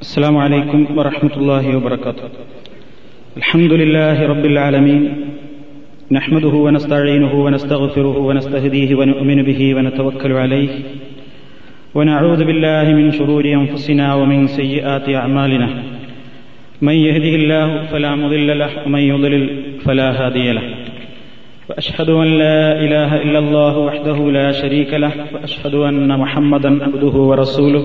السلام عليكم ورحمة الله وبركاته. الحمد لله رب العالمين. نحمده ونستعينه ونستغفره ونستهديه ونؤمن به ونتوكل عليه. ونعوذ بالله من شرور أنفسنا ومن سيئات أعمالنا. من يهده الله فلا مضل له ومن يضلل فلا هادي له. وأشهد أن لا إله إلا الله وحده لا شريك له. وأشهد أن محمدا عبده ورسوله.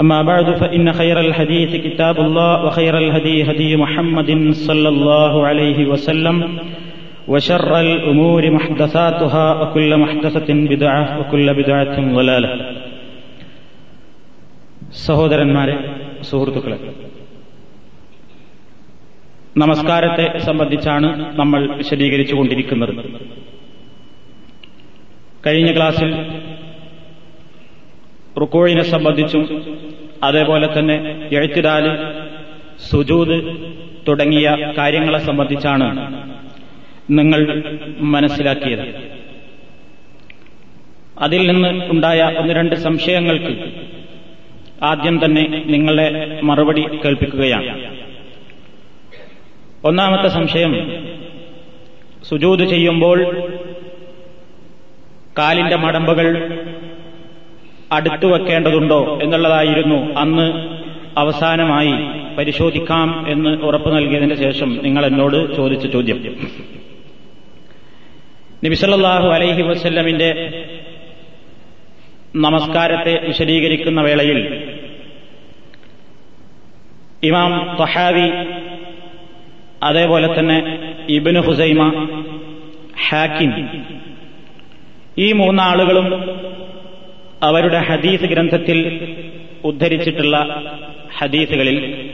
أما بعد فإن خير الحديث كتاب الله وخير الهدي هدي محمد صلى الله عليه وسلم وشر الأمور محدثاتها وكل محدثة بدعة وكل بدعة ضلالة സഹോദരന്മാരെ സുഹൃത്തുക്കളെ നമസ്കാരത്തെ സംബന്ധിച്ചാണ് നമ്മൾ വിശദീകരിച്ചു കൊണ്ടിരിക്കുന്നത് കഴിഞ്ഞ ക്ലാസ്സിൽ റുക്കോഴിനെ സംബന്ധിച്ചും അതേപോലെ തന്നെ എഴുത്തിടാൽ സുജൂത് തുടങ്ങിയ കാര്യങ്ങളെ സംബന്ധിച്ചാണ് നിങ്ങൾ മനസ്സിലാക്കിയത്. അതിൽ നിന്ന് ഉണ്ടായ ഒന്ന് രണ്ട് സംശയങ്ങൾക്ക് ആദ്യം തന്നെ നിങ്ങളെ മറുപടി കേൾപ്പിക്കുകയാണ്. ഒന്നാമത്തെ സംശയം സുജൂത് ചെയ്യുമ്പോൾ കാലിന്റെ മടമ്പുകൾ അടുത്തു വെക്കേണ്ടതുണ്ടോ എന്നുള്ളതായിരുന്നു അന്ന് അവസാനമായി പരിശോധിക്കാം എന്ന് ഉറപ്പു നൽകിയതിന് ശേഷം നിങ്ങൾ എന്നോട് ചോദിച്ച ചോദ്യം. നബിസല്ലാഹു അലൈഹി വസ്ല്ലമിന്റെ നമസ്കാരത്തെ വിശദീകരിക്കുന്ന വേളയിൽ ഇമാം തൊഹാവി അതേപോലെ തന്നെ ഇബിന് ഹുസൈമ ഹാക്കിം ഈ മൂന്നാളുകളും അവരുടെ ഹദീസ് ഗ്രന്ഥത്തിൽ ഉദ്ധരിച്ചിട്ടുള്ള ഹദീസുകളിൽ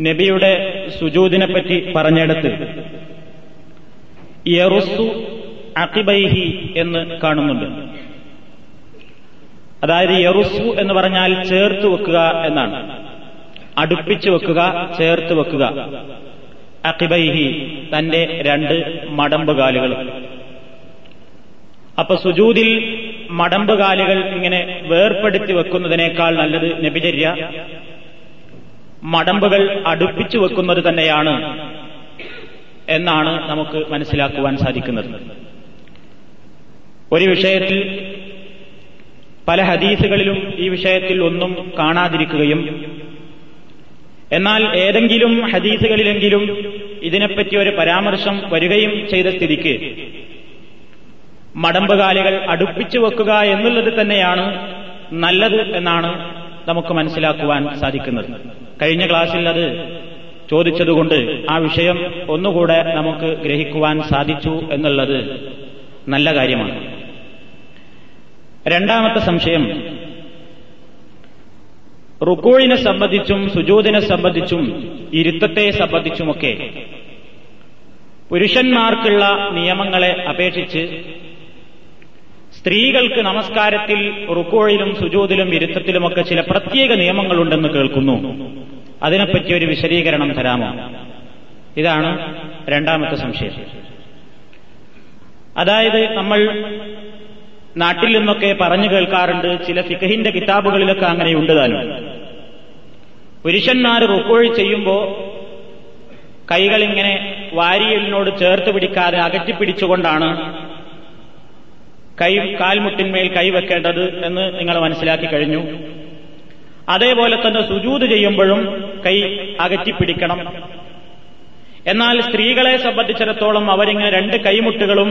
നബിയുടെ സുജൂദിനെപ്പറ്റി പറഞ്ഞെടുത്ത് യറുസു അക്കിബൈഹി എന്ന് കാണുന്നുണ്ട്. അതായത് യറുസു എന്ന് പറഞ്ഞാൽ ചേർത്ത് വെക്കുക എന്നാണ്. അടുപ്പിച്ചു വെക്കുക ചേർത്ത് വെക്കുക. അക്കിബൈഹി തന്റെ രണ്ട് മടമ്പുകാലുകൾ. അപ്പൊ സുജൂദിൽ മടമ്പുകാലുകൾ ഇങ്ങനെ വേർപ്പെടുത്തി വെക്കുന്നതിനേക്കാൾ നല്ലത് നബിചര്യ. മടമ്പുകൾ അടുപ്പിച്ചു വെക്കുന്നത് തന്നെയാണ് എന്നാണ് നമുക്ക് മനസ്സിലാക്കുവാൻ സാധിക്കുന്നത്. ഒരു വിഷയത്തിൽ പല ഹദീസുകളിലും ഈ വിഷയത്തിൽ ഒന്നും കാണാതിരിക്കുകയും എന്നാൽ ഏതെങ്കിലും ഹദീസുകളിലെങ്കിലും ഇതിനെപ്പറ്റി ഒരു പരാമർശം വരികയും ചെയ്ത സ്ഥിതിക്ക് മടമ്പുകാലികൾ അടുപ്പിച്ചു വെക്കുക എന്നുള്ളത് തന്നെയാണ് നല്ലത് എന്നാണ് നമുക്ക് മനസ്സിലാക്കുവാൻ സാധിക്കുന്നത്. കഴിഞ്ഞ ക്ലാസ്സിൽ അത് ചോദിച്ചതുകൊണ്ട് ആ വിഷയം ഒന്നുകൂടെ നമുക്ക് ഗ്രഹിക്കുവാൻ സാധിച്ചു എന്നുള്ളത് നല്ല കാര്യമാണ്. രണ്ടാമത്തെ സംശയം റുക്കോഴിനെ സംബന്ധിച്ചും സുജൂദിനെ സംബന്ധിച്ചും ഇരുത്തത്തെ സംബന്ധിച്ചുമൊക്കെ പുരുഷന്മാർക്കുള്ള നിയമങ്ങളെ അപേക്ഷിച്ച് സ്ത്രീകൾക്ക് നമസ്കാരത്തിൽ റുക്കോഴിലും സുജൂതിലും ഇരുത്തത്തിലുമൊക്കെ ചില പ്രത്യേക നിയമങ്ങളുണ്ടെന്ന് കേൾക്കുന്നു. അതിനെപ്പറ്റി ഒരു വിശദീകരണം തരാമോ? ഇതാണ് രണ്ടാമത്തെ സംശയം. അതായത് നമ്മൾ നാട്ടിൽ നിന്നൊക്കെ പറഞ്ഞു കേൾക്കാറുണ്ട് ചില ഫിഖഹിന്റെ കിതാബുകളിലൊക്കെ അങ്ങനെ താനും. പുരുഷന്മാർ റുക്കോഴി ചെയ്യുമ്പോൾ കൈകളിങ്ങനെ വാരിയലിനോട് ചേർത്ത് പിടിക്കാതെ അകറ്റിപ്പിടിച്ചുകൊണ്ടാണ് കൈ കാൽമുട്ടിന്മേൽ കൈവെക്കേണ്ടത് എന്ന് നിങ്ങൾ മനസ്സിലാക്കി കഴിഞ്ഞു. അതേപോലെ തന്നെ സുജൂത് ചെയ്യുമ്പോഴും കൈ അകറ്റിപ്പിടിക്കണം. എന്നാൽ സ്ത്രീകളെ സംബന്ധിച്ചിടത്തോളം അവരിങ്ങനെ രണ്ട് കൈമുട്ടുകളും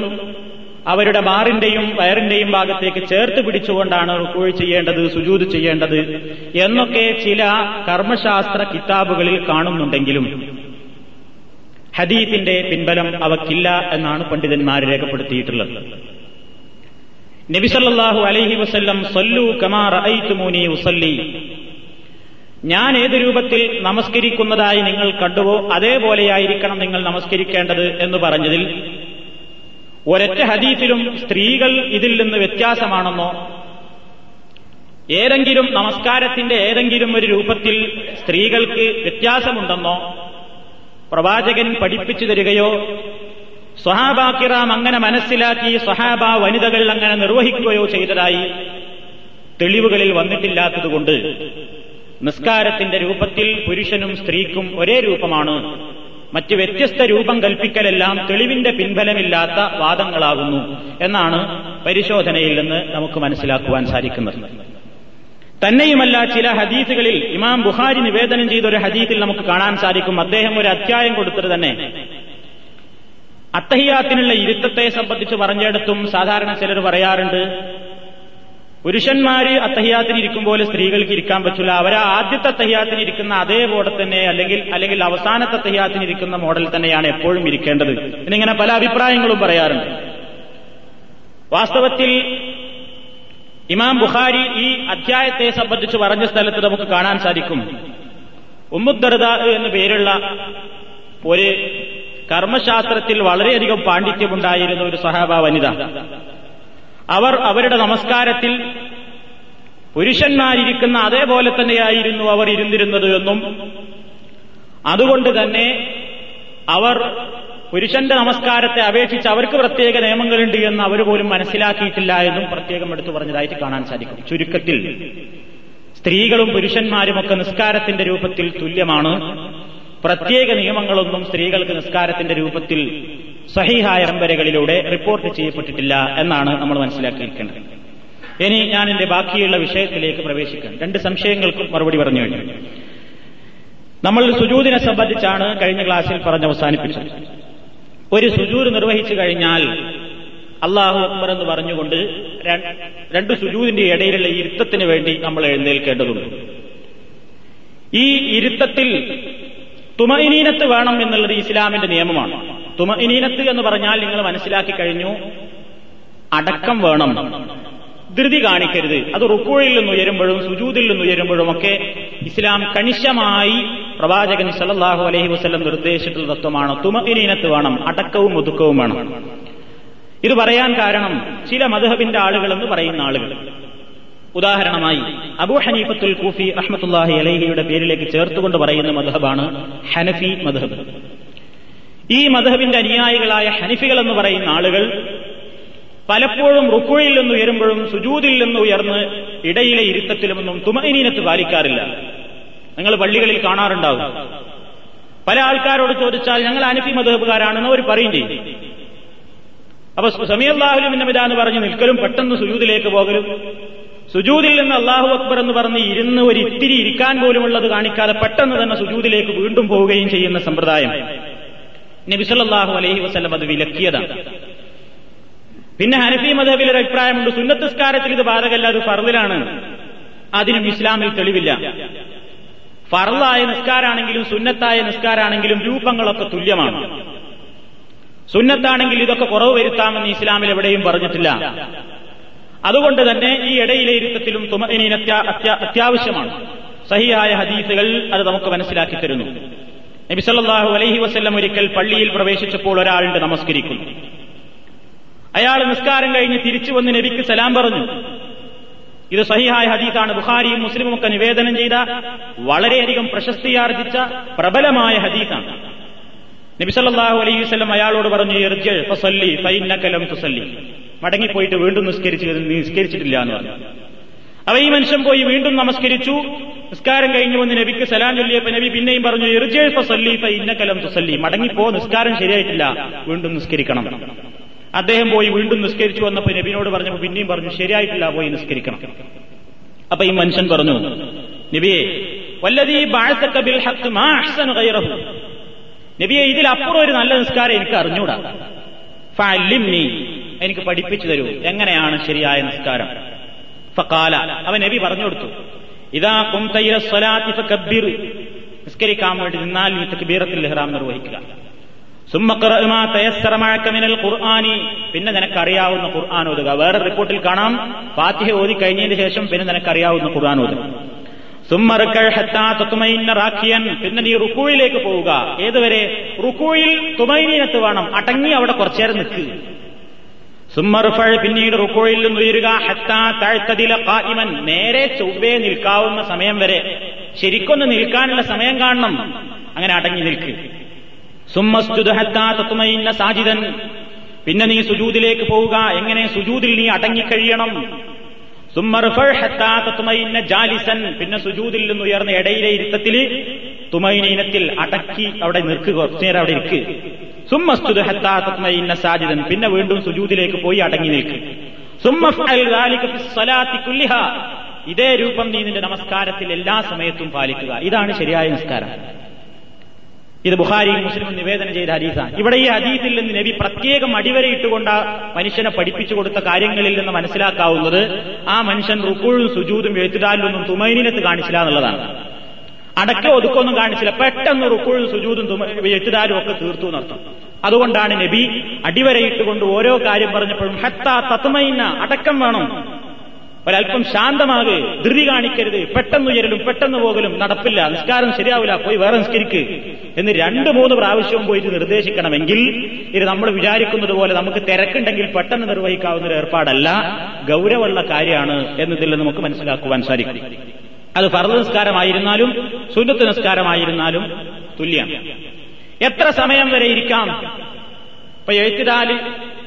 അവരുടെ മാറിന്റെയും വയറിന്റെയും ഭാഗത്തേക്ക് ചേർത്ത് പിടിച്ചുകൊണ്ടാണ് റുക്കോഴ് ചെയ്യേണ്ടത് സുജൂത് ചെയ്യേണ്ടത് എന്നൊക്കെ ചില കർമ്മശാസ്ത്ര കിതാബുകളിൽ കാണുന്നുണ്ടെങ്കിലും ഹദീത്തിന്റെ പിൻബലം അവക്കില്ല എന്നാണ് പണ്ഡിതന്മാർ രേഖപ്പെടുത്തിയിട്ടുള്ളത്. നബിസല്ലാഹു അലൈഹി വസ്ല്ലം സല്ലു കമാർ ഉസല്ലി. ഞാൻ ഏത് രൂപത്തിൽ നമസ്കരിക്കുന്നതായി നിങ്ങൾ കണ്ടുവോ അതേപോലെയായിരിക്കണം നിങ്ങൾ നമസ്കരിക്കേണ്ടത് എന്ന് പറഞ്ഞതിൽ ഒരൊറ്റ ഹദീസിലും സ്ത്രീകൾ ഇതിൽ നിന്ന് വ്യത്യാസമാണെന്നോ ഏതെങ്കിലും നമസ്കാരത്തിന്റെ ഏതെങ്കിലും ഒരു രൂപത്തിൽ സ്ത്രീകൾക്ക് വ്യത്യാസമുണ്ടെന്നോ പ്രവാചകൻ പഠിപ്പിച്ചു തരികയോ സ്വഹാബാക്കിറാം അങ്ങനെ മനസ്സിലാക്കി സ്വഹാബ വനിതകൾ അങ്ങനെ നിർവഹിക്കുകയോ ചെയ്തതായി തെളിവുകളിൽ വന്നിട്ടില്ലാത്തതുകൊണ്ട് നിസ്കാരത്തിന്റെ രൂപത്തിൽ പുരുഷനും സ്ത്രീക്കും ഒരേ രൂപമാണ്. മറ്റ് വ്യത്യസ്ത രൂപം കൽപ്പിക്കലെല്ലാം തെളിവിന്റെ പിൻബലമില്ലാത്ത വാദങ്ങളാകുന്നു എന്നാണ് പരിശോധനയിൽ നിന്ന് നമുക്ക് മനസ്സിലാക്കുവാൻ സാധിക്കുന്നത്. തന്നെയുമല്ല ചില ഹദീസുകളിൽ ഇമാം ബുഹാരി നിവേദനം ചെയ്ത ഒരു ഹദീസിൽ നമുക്ക് കാണാൻ സാധിക്കും. അദ്ദേഹം ഒരു അധ്യായം കൊടുത്തിട്ട് തന്നെ അത്തഹിയാത്തിനുള്ള ഇരുത്തത്തെ സംബന്ധിച്ച് പറഞ്ഞിടത്തും സാധാരണ ചിലർ പറയാറുണ്ട് പുരുഷന്മാര് അത്തഹിയാത്തിന് ഇരിക്കുമ്പോൾ സ്ത്രീകൾക്ക് ഇരിക്കാൻ പറ്റില്ല. അവർ ആദ്യത്തെ അത്തഹിയാത്തിന് ഇരിക്കുന്ന അതേ മോഡൽ തന്നെ അല്ലെങ്കിൽ അല്ലെങ്കിൽ അവസാനത്തെ അത്തഹിയാത്തിന് ഇരിക്കുന്ന മോഡൽ തന്നെയാണ് എപ്പോഴും ഇരിക്കേണ്ടത്. എന്നിങ്ങനെ പല അഭിപ്രായങ്ങളും പറയാറുണ്ട്. വാസ്തവത്തിൽ ഇമാം ബുഖാരി ഈ അധ്യായത്തെ സംബന്ധിച്ച് പറഞ്ഞ സ്ഥലത്ത് നമുക്ക് കാണാൻ സാധിക്കും. ഉമ്മുദ്ദർദ എന്ന് പേരുള്ള ഒരു കർമ്മശാസ്ത്രത്തിൽ വളരെയധികം പാണ്ഡിത്യമുണ്ടായിരുന്ന ഒരു സഹാബ വനിത. അവർ അവരുടെ നമസ്കാരത്തിൽ പുരുഷന്മാരിരിക്കുന്ന അതേപോലെ തന്നെയായിരുന്നു അവർ ഇരുന്നിരുന്നത് എന്നും അതുകൊണ്ട് തന്നെ അവർ പുരുഷന്റെ നമസ്കാരത്തെ അപേക്ഷിച്ച് അവർക്ക് പ്രത്യേക നിയമങ്ങളുണ്ട് എന്ന് അവർ പോലും മനസ്സിലാക്കിയിട്ടില്ല എന്നും പ്രത്യേകം എടുത്തു പറഞ്ഞതായിട്ട് കാണാൻ സാധിക്കും. ചുരുക്കത്തിൽ സ്ത്രീകളും പുരുഷന്മാരുമൊക്കെ നിസ്കാരത്തിന്റെ രൂപത്തിൽ തുല്യമാണ്. പ്രത്യേക നിയമങ്ങളൊന്നും സ്ത്രീകൾക്ക് നിസ്കാരത്തിന്റെ രൂപത്തിൽ സഹിഹായ പരമ്പരകളിലൂടെ റിപ്പോർട്ട് ചെയ്യപ്പെട്ടിട്ടില്ല എന്നാണ് നമ്മൾ മനസ്സിലാക്കിയിരിക്കേണ്ടത്. ഇനി ഞാൻ എന്റെ ബാക്കിയുള്ള വിഷയത്തിലേക്ക് പ്രവേശിക്കാം. രണ്ട് സംശയങ്ങൾക്കും മറുപടി പറഞ്ഞു കഴിഞ്ഞു. നമ്മൾ സുജൂദിനെ സംബന്ധിച്ചാണ് കഴിഞ്ഞ ക്ലാസ്സിൽ പറഞ്ഞ് അവസാനിപ്പിച്ചത്. ഒരു സുജൂദ് നിർവഹിച്ചു കഴിഞ്ഞാൽ അള്ളാഹു അക്ബർ എന്ന് പറഞ്ഞുകൊണ്ട് രണ്ട് സുജൂദിന്റെ ഇടയിലുള്ള ഇരുത്തത്തിന് വേണ്ടി നമ്മൾ എഴുന്നേൽക്കേണ്ടതുണ്ട്. ഈ ഇരുത്തത്തിൽ തുമഇനീനത്ത് വേണം എന്നുള്ളത് ഇസ്ലാമിന്റെ നിയമമാണ്. തുമഇനീനത്ത് എന്ന് പറഞ്ഞാൽ നിങ്ങൾ മനസ്സിലാക്കി കഴിഞ്ഞു അടക്കം വേണം. ധൃതി കാണിക്കരുത്. അത് റുക്കൂഴിൽ നിന്ന് ഉയരുമ്പോഴും സുജൂതിൽ നിന്ന് ഉയരുമ്പോഴും ഒക്കെ ഇസ്ലാം കണിശമായി പ്രവാചകൻ സല്ലാഹു അലഹി വസ്ലം നിർദ്ദേശിച്ചിട്ടുള്ള തത്വമാണ്. തുമഇനീനത്ത് വേണം അടക്കവും ഒതുക്കവും വേണം. ഇത് പറയാൻ കാരണം ചില മധുഹബിന്റെ ആളുകൾ എന്ന് പറയുന്ന ആളുകൾ. ഉദാഹരണമായി അബൂ ഹനീഫത്തുൽ കൂഫി അഹമ്മത്തുല്ലാഹി അലഹിയുടെ പേരിലേക്ക് ചേർത്തുകൊണ്ട് പറയുന്ന മധബാണ് ഹനഫി മധബ് ഈ മധബിന്റെ അനുയായികളായ ഹനഫികൾ എന്ന് പറയുന്ന ആളുകൾ പലപ്പോഴും റുക്കുഴയിൽ നിന്ന് ഉയരുമ്പോഴും സുജൂതിൽ നിന്ന് ഉയർന്ന് ഇടയിലെ ഇരുത്തത്തിലുമൊന്നും തുമൈനീനത്ത് പാലിക്കാറില്ല. നിങ്ങൾ പള്ളികളിൽ കാണാറുണ്ടാവും. പല ആൾക്കാരോട് ചോദിച്ചാൽ ഞങ്ങൾ അനഫി മധുഹബുകാരാണെന്ന് അവർ പറയും ചെയ്യും. അപ്പൊ സമീർ ഇന്നമിത എന്ന് പറഞ്ഞ് നിൽക്കലും പെട്ടെന്ന് സുജൂതിലേക്ക് പോകലും സുജൂദിൽ നിന്ന് അള്ളാഹു അക്ബർ എന്ന് പറഞ്ഞ് ഇരുന്ന് ഒരു ഇത്തിരി ഇരിക്കാൻ പോലുമുള്ളത് കാണിക്കാതെ പെട്ടെന്ന് തന്നെ സുജൂതിലേക്ക് വീണ്ടും പോവുകയും ചെയ്യുന്ന സമ്പ്രദായം. നബിസല്ലാഹു അലൈഹി വസ്ലം അത് വിലക്കിയതാണ്. പിന്നെ ഹനഫി മദബിൽ ഒരു അഭിപ്രായമുണ്ട്. സുന്നത്തസ്കാരത്തിൽ ഇത് ബാധകല്ല അത് ഫർദിലാണ്. അതിനും ഇസ്ലാമിൽ തെളിവില്ല. ഫറലായ നിസ്കാരാണെങ്കിലും സുന്നത്തായ നിസ്കാരാണെങ്കിലും രൂപങ്ങളൊക്കെ തുല്യമാണ്. സുന്നത്താണെങ്കിൽ ഇതൊക്കെ കുറവ് വരുത്താമെന്ന് ഇസ്ലാമിൽ എവിടെയും പറഞ്ഞിട്ടില്ല. അതുകൊണ്ട് തന്നെ ഈ ഇടയിലെ ഇരുത്തത്തിലും തുമനീന അത്യാവശ്യമാണ്. സഹിയായ ഹദീസുകൾ അത് നമുക്ക് മനസ്സിലാക്കി തരുന്നു. നബിസല്ലാഹു അലൈഹി വസല്ലം ഒരിക്കൽ പള്ളിയിൽ പ്രവേശിച്ചപ്പോൾ ഒരാളുണ്ട് നമസ്കരിക്കുന്നു. അയാൾ നിസ്കാരം കഴിഞ്ഞ് തിരിച്ചു വന്ന് നബിക്ക് സലാം പറഞ്ഞു. ഇത് സഹിഹായ ഹദീസാണ്. ബുഖാരിയും മുസ്ലിമും ഒക്കെ നിവേദനം ചെയ്ത വളരെയധികം പ്രശസ്തിയാർജിച്ച പ്രബലമായ ഹദീസാണ്. നബിസല്ലാഹു അലൈഹി വസ്ലം അയാളോട് പറഞ്ഞു മടങ്ങിപ്പോയിട്ട് വീണ്ടും നിസ്കരിച്ച് നിസ്കരിച്ചിട്ടില്ല എന്ന് പറഞ്ഞു. അവ ഈ മനുഷ്യൻ പോയി വീണ്ടും നമസ്കരിച്ചു. നിസ്കാരം കഴിഞ്ഞു വന്ന് നബിക്ക് സലാം ചൊല്ലിയപ്പോ നബി പിന്നെയും പറഞ്ഞു ഇന്നക്കലം തുസല്ലി. മടങ്ങിപ്പോ നിസ്കാരം ശരിയായിട്ടില്ല. വീണ്ടും നിസ്കരിക്കണം. അദ്ദേഹം പോയി വീണ്ടും നിസ്കരിച്ചു വന്നപ്പോ നബിനോട് പറഞ്ഞപ്പോ പിന്നെയും പറഞ്ഞു ശരിയായിട്ടില്ല പോയി നിസ്കരിക്കണം. അപ്പൊ ഈ മനുഷ്യൻ പറഞ്ഞു നബിയെ വല്ലതീ നബിയെ ഇതിലപ്പുറം ഒരു നല്ല നിസ്കാരം എനിക്ക് അറിഞ്ഞൂടാ ഫഅല്ലിംനി എനിക്ക് പഠിപ്പിച്ചു തരൂ. എങ്ങനെയാണ് ശരിയായ നിസ്കാരം? ഫക്കാല അവൻ നബി പറഞ്ഞു കൊടുത്തു. ഇതാ കുംതൈര സ്വലാത്തി നിസ്കരിക്കാൻ വേണ്ടി നിന്നാൽ നീ ലഹ്റാം നിർവഹിക്കുക. ഖുർആാനി. പിന്നെ നിനക്കറിയാവുന്ന ഖുർആൻ ഓതുക. വേറെ റിപ്പോർട്ടിൽ കാണാം. ഫാത്തിഹ ഓതി കഴിഞ്ഞതിന് ശേഷം പിന്നെ നിനക്കറിയാവുന്ന ഖുർആൻ ഓതുക. റാക്കിയൻ പിന്നെ നീ റുക്കൂയിലേക്ക് പോവുക. ഏതുവരെ? റുക്കൂയിൽ തുമൈനീനത്ത് വേണം. അടങ്ങി അവിടെ കുറച്ചേരം നിൽക്കുക സുമ്മറുഫൾ പിന്നീട് റുക്കോയിൽ നിന്ന് ഉയരുക ഹത്താ താഴ്ത്തതില കായിമൻ നേരെ ചൊവ്വേ നിൽക്കാവുന്ന സമയം വരെ. ശരിക്കൊന്ന് നിൽക്കാനുള്ള സമയം കാണണം. അങ്ങനെ അടങ്ങി നിൽക്ക്. സുമ്മസ്തുദ് ഹത്താ തത്തുമയിന്ന സാജിദൻ പിന്നെ നീ സുജൂതിലേക്ക് പോവുക. എങ്ങനെ സുജൂതിൽ നീ അടങ്ങിക്കഴിയണം? ജാലിസൻ പിന്നെ സുജൂതിൽ നിന്ന് ഉയർന്ന ഇടയിലെ ഇരുത്തത്തിൽ തുമൈനീനത്തിൽ അടക്കി അവിടെ നിൽക്കുക കുറച്ചുനേരം അവിടെ ഇരിക്കുക സുമ്മസ്തുദ് ഹത്താ തത്മയിന്ന സാജിദൻ പിന്നെ വീണ്ടും സുജൂതിലേക്ക് പോയി അടങ്ങി നിൽക്കും. ഇതേ രൂപം നീ നിന്റെ നമസ്കാരത്തിൽ എല്ലാ സമയത്തും പാലിക്കുക. ഇതാണ് ശരിയായ നിസ്കാരം. ഇത് ബുഖാരി മുസ്ലിം നിവേദനം ചെയ്ത ഹദീസാണ്. ഇവിടെ ഈ ഹദീസിൽ നിന്ന് നബി പ്രത്യേകം അടിവരയിട്ടുകൊണ്ട് മനുഷ്യനെ പഠിപ്പിച്ചു കൊടുത്ത കാര്യങ്ങളിൽ നിന്ന് മനസ്സിലാക്കാവുന്നത് ആ മനുഷ്യൻ റുക്കുഴും സുജൂതും എഴുത്തുകാരിലൊന്നും തുമൈനിനത്ത് കാണിച്ചില്ല എന്നുള്ളതാണ്. അടക്ക ഒതുക്കൊന്നും കാണിച്ചില്ല. പെട്ടെന്ന് റുക്കുഴും സുജൂതും എഴുത്തുകാരും ഒക്കെ തീർത്തു നടത്തും അതുകൊണ്ടാണ് നബി അടിവരയിട്ടുകൊണ്ട് ഓരോ കാര്യം പറഞ്ഞപ്പോഴും ഹത്താ തത്മൈന അടക്കം വേണം. ഒരല്പം ശാന്തമാകെ ധൃതി കാണിക്കരുത്. പെട്ടെന്ന് ഉയരലും പെട്ടെന്ന് പോകലും നടപ്പില്ല. നിസ്കാരം ശരിയാവില്ല. പോയി വേറെ നിസ്കരിക്ക്. എന്ന് രണ്ട് മൂന്ന് പ്രാവശ്യവും പോയിട്ട് നിർദ്ദേശിക്കണമെങ്കിൽ ഇത് നമ്മൾ വിചാരിക്കുന്നത് പോലെ നമുക്ക് തിരക്കുണ്ടെങ്കിൽ പെട്ടെന്ന് നിർവഹിക്കാവുന്ന ഒരു ഏർപ്പാടല്ല. ഗൗരവമുള്ള കാര്യമാണ് എന്നതിൽ നമുക്ക് മനസ്സിലാക്കുവാൻ സാധിക്കും. അത് ഫർദ് നിസ്കാരമായിരുന്നാലും സുന്നത്ത് നിസ്കാരമായിരുന്നാലും തുല്യം. എത്ര സമയം വരെ ഇരിക്കാം? ഇപ്പൊ എഴുത്തിരാൽ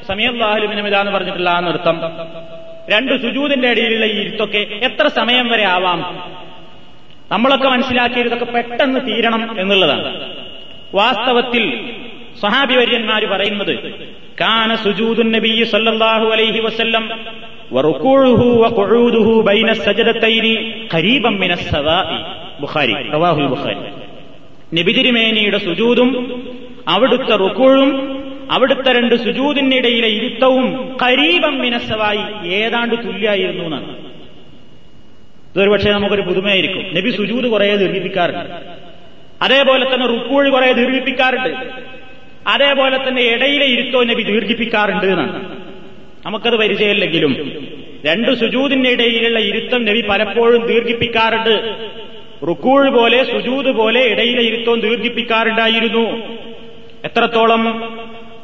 സമയം വാഹലുമിനമിതാന്ന് പറഞ്ഞിട്ടുള്ള ആ നൃത്തം. രണ്ട് സുജൂതിന്റെ ഇടയിലുള്ള ഈ ഇരുത്തൊക്കെ എത്ര സമയം വരെ ആവാം? നമ്മളൊക്കെ മനസ്സിലാക്കിയതൊക്കെ പെട്ടെന്ന് തീരണം എന്നുള്ളതാണ്. വാസ്തവത്തിൽ സഹാബിവര്യന്മാർ പറയുന്നത് കാന സുജൂദുൻ നബി സല്ലാഹു അലൈഹി വസല്ലം വറുകൂഉഹു സുജൂതും അവിടുത്തെ റുക്കുഴും അവിടുത്തെ രണ്ട് സുജൂതിനിടയിലെ ഇരുത്തവും കരീബം മിനസ്സവായി ഏതാണ്ട് തുല്യായിരുന്നു എന്നാണ്. ഇതൊരു പക്ഷേ നമുക്കൊരു പുതുമയായിരിക്കും. നബി സുജൂത് കുറെ ദീർഘിപ്പിക്കാറുണ്ട്. അതേപോലെ തന്നെ റുക്കൂഴ് കുറെ ദീർഘിപ്പിക്കാറുണ്ട്. അതേപോലെ തന്നെ ഇടയിലെ ഇരുത്തോ നബി ദീർഘിപ്പിക്കാറുണ്ട് എന്നാണ്. നമുക്കത് പരിചയമില്ലെങ്കിലും രണ്ട് സുജൂതിന്റെ ഇടയിലുള്ള ഇരുത്തം നബി പലപ്പോഴും ദീർഘിപ്പിക്കാറുണ്ട്. റുക്കൂഴ് പോലെ സുജൂത് പോലെ ഇടയിലെ ഇരുത്തവും ദീർഘിപ്പിക്കാറുണ്ടായിരുന്നു. എത്രത്തോളം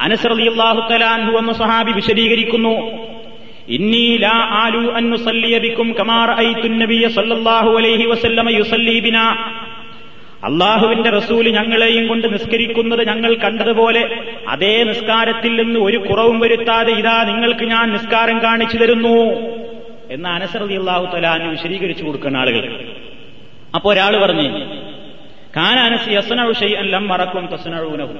അനസ്രലിയാഹു തലാൻഹു എന്ന സഹാബി വിശദീകരിക്കുന്നു. ഇന്നി ലാ ആലു അൻ നുസല്ലിയ ബിക്കും കമാർ ഐ നബിയ സല്ലല്ലാഹു അലൈഹി വസല്ലമ യുസല്ലി ബിനാ. അള്ളാഹുവിന്റെ റസൂൽ ഞങ്ങളെയും കൊണ്ട് നിസ്കരിക്കുന്നത് ഞങ്ങൾ കണ്ടതുപോലെ അതേ നിസ്കാരത്തിൽ നിന്ന് ഒരു കുറവും വരുത്താതെ ഇതാ നിങ്ങൾക്ക് ഞാൻ നിസ്കാരം കാണിച്ചു തരുന്നു എന്ന് അനസറതി അള്ളാഹു തലാന് വിശദീകരിച്ചു കൊടുക്കുന്ന ആളുകൾ. അപ്പോ ഒരാൾ പറഞ്ഞു കാനാനസി യസനൗഷൈ അല്ലം മറക്കും തസനഴൂനവും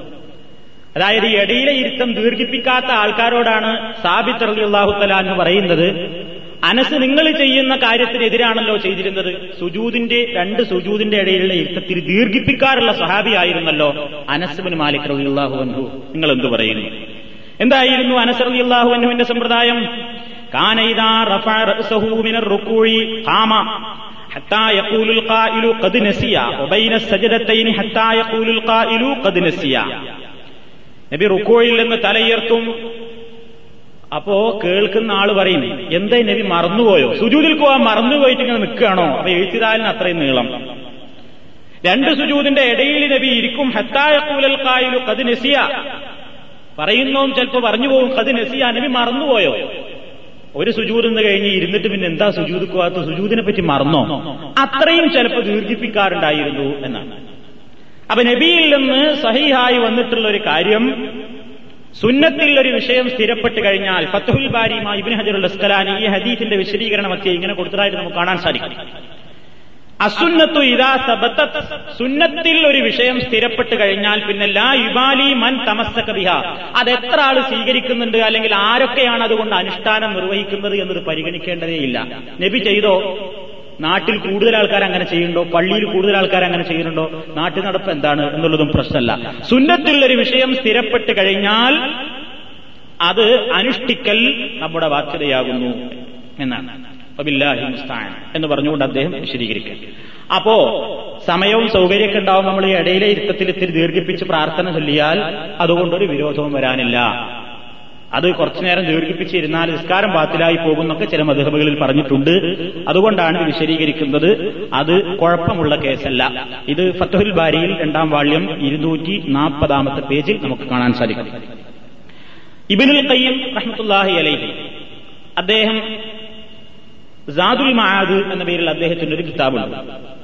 അതായത് ഈ ഇടയിലെ ഇരുത്തം ദീർഘിപ്പിക്കാത്ത ആൾക്കാരോടാണ് സാബിത്ത് അള്ളി അള്ളാഹു തലാന്ന് പറയുന്നത് അനസ് നിങ്ങൾ ചെയ്യുന്ന കാര്യത്തിനെതിരാണല്ലോ ചെയ്തിരുന്നത് സുജൂദിന്റെ രണ്ട് സുജൂദിന്റെ ഇടയിലുള്ള ഇരുത്തത്തിൽ ദീർഘിപ്പിക്കാറുള്ള സഹാബിയായിരുന്നല്ലോ അനസ്ബിന് മാലിക് റബി അള്ളാഹു അൻഹു നിങ്ങൾ എന്തു പറയുന്നു എന്തായിരുന്നു അനസ് റബി അള്ളാഹു അൻഹുവിന്റെ സമ്പ്രദായം حتى يقول القائل قد نسي وبين السجدتين حتى يقول القائل قد نسي നബി റുക്കോയിൽ നിന്ന് തലയുയർത്തും അപ്പോ കേൾക്കുന്ന ആൾ പറയും എന്താ നബി മറന്നുപോയോ? സുജൂതിൽ പോവാൻ മറന്നുപോയിട്ട് ഇങ്ങനെ നിൽക്കുകയാണോ? അപ്പൊ എഴുത്തിരാലിന് അത്രയും നീളം. രണ്ട് സുജൂതിന്റെ ഇടയിൽ നബി ഇരിക്കും ഹത്തായ കൂലൽ കായിലു കത് നസിയ. പറയുന്നതും ചിലപ്പോ പറഞ്ഞു പോകും കത് നസിയ നബി മറന്നുപോയോ? ഒരു സുജൂത് എന്ന് കഴിഞ്ഞ് ഇരുന്നിട്ട് പിന്നെ എന്താ സുജൂത് പോകാത്ത സുജൂതിനെ പറ്റി മറന്നോ? അത്രയും ചിലപ്പോൾ ദീർഘിപ്പിക്കാറുണ്ടായിരുന്നു എന്നാണ്. അപ്പൊ നബിയിൽ നിന്ന് സഹിഹായി വന്നിട്ടുള്ള ഒരു കാര്യം സുന്നത്തിൽ ഒരു വിഷയം സ്ഥിരപ്പെട്ട് കഴിഞ്ഞാൽ ഫത്തുൽ ബാരിമ ഇബിൻ ഹജറുൽ അസ്കലാനി ഈ ഹദീഫിന്റെ വിശദീകരണമൊക്കെ ഇങ്ങനെ കൊടുത്തതായിട്ട് നമുക്ക് കാണാൻ സാധിക്കും. അസുന്നത്തു ഇതാ സബത്ത. സുന്നത്തിൽ ഒരു വിഷയം സ്ഥിരപ്പെട്ട് കഴിഞ്ഞാൽ പിന്നെ ലാ യുബാലി മൻ തമസ്സക ബിഹ. അത് എത്ര ആൾ സ്വീകരിക്കുന്നുണ്ട് അല്ലെങ്കിൽ ആരൊക്കെയാണ് അതുകൊണ്ട് അനുഷ്ഠാനം നിർവഹിക്കുന്നത് എന്നത് പരിഗണിക്കേണ്ടതേയില്ല. നബി ചെയ്തോ? നാട്ടിൽ കൂടുതൽ ആൾക്കാർ അങ്ങനെ ചെയ്യുന്നുണ്ടോ? പള്ളിയിൽ കൂടുതൽ ആൾക്കാർ അങ്ങനെ ചെയ്യുന്നുണ്ടോ? നാട്ടിൽ നടപ്പ് എന്താണ് എന്നുള്ളതും പ്രശ്നമല്ല. സുന്നത്തിലുള്ളൊരു വിഷയം സ്ഥിരപ്പെട്ട് കഴിഞ്ഞാൽ അത് അനുഷ്ഠിക്കൽ നമ്മുടെ ബാധ്യതയാകുന്നു എന്നാണ്. എന്ന് പറഞ്ഞുകൊണ്ട് അദ്ദേഹം വിശദീകരിക്കുക അപ്പോ സമയവും സൗകര്യമൊക്കെ ഉണ്ടാവും നമ്മൾ ഈ ഇടയിലെ ഇരുത്തത്തിൽ ഇത്തിരി ദീർഘിപ്പിച്ച് പ്രാർത്ഥന ചൊല്ലിയാൽ അതുകൊണ്ടൊരു വിരോധവും വരാനില്ല. അത് കുറച്ചു നേരം ദീർഘിപ്പിച്ചിരുന്നാൽ നിസ്കാരം പാത്തിലായി പോകുന്നൊക്കെ ചില മധുഹബുകളിൽ പറഞ്ഞിട്ടുണ്ട്. അതുകൊണ്ടാണ് വിശദീകരിക്കുന്നത്. അത് കുഴപ്പമുള്ള കേസല്ല. ഇത് ഫത്തുഹുൽ ബാരിയിൽ രണ്ടാം വാള്യം ഇരുന്നൂറ്റി നാൽപ്പതാമത്തെ പേജിൽ നമുക്ക് കാണാൻ സാധിക്കും. ഇബിനുൽ കയ്യം റഹ്മത്തുല്ലാഹി അലൈഹി അദ്ദേഹം സാദുൽ മഹാദ് എന്ന പേരിൽ അദ്ദേഹത്തിന്റെ ഒരു കിതാബുണ്ട്.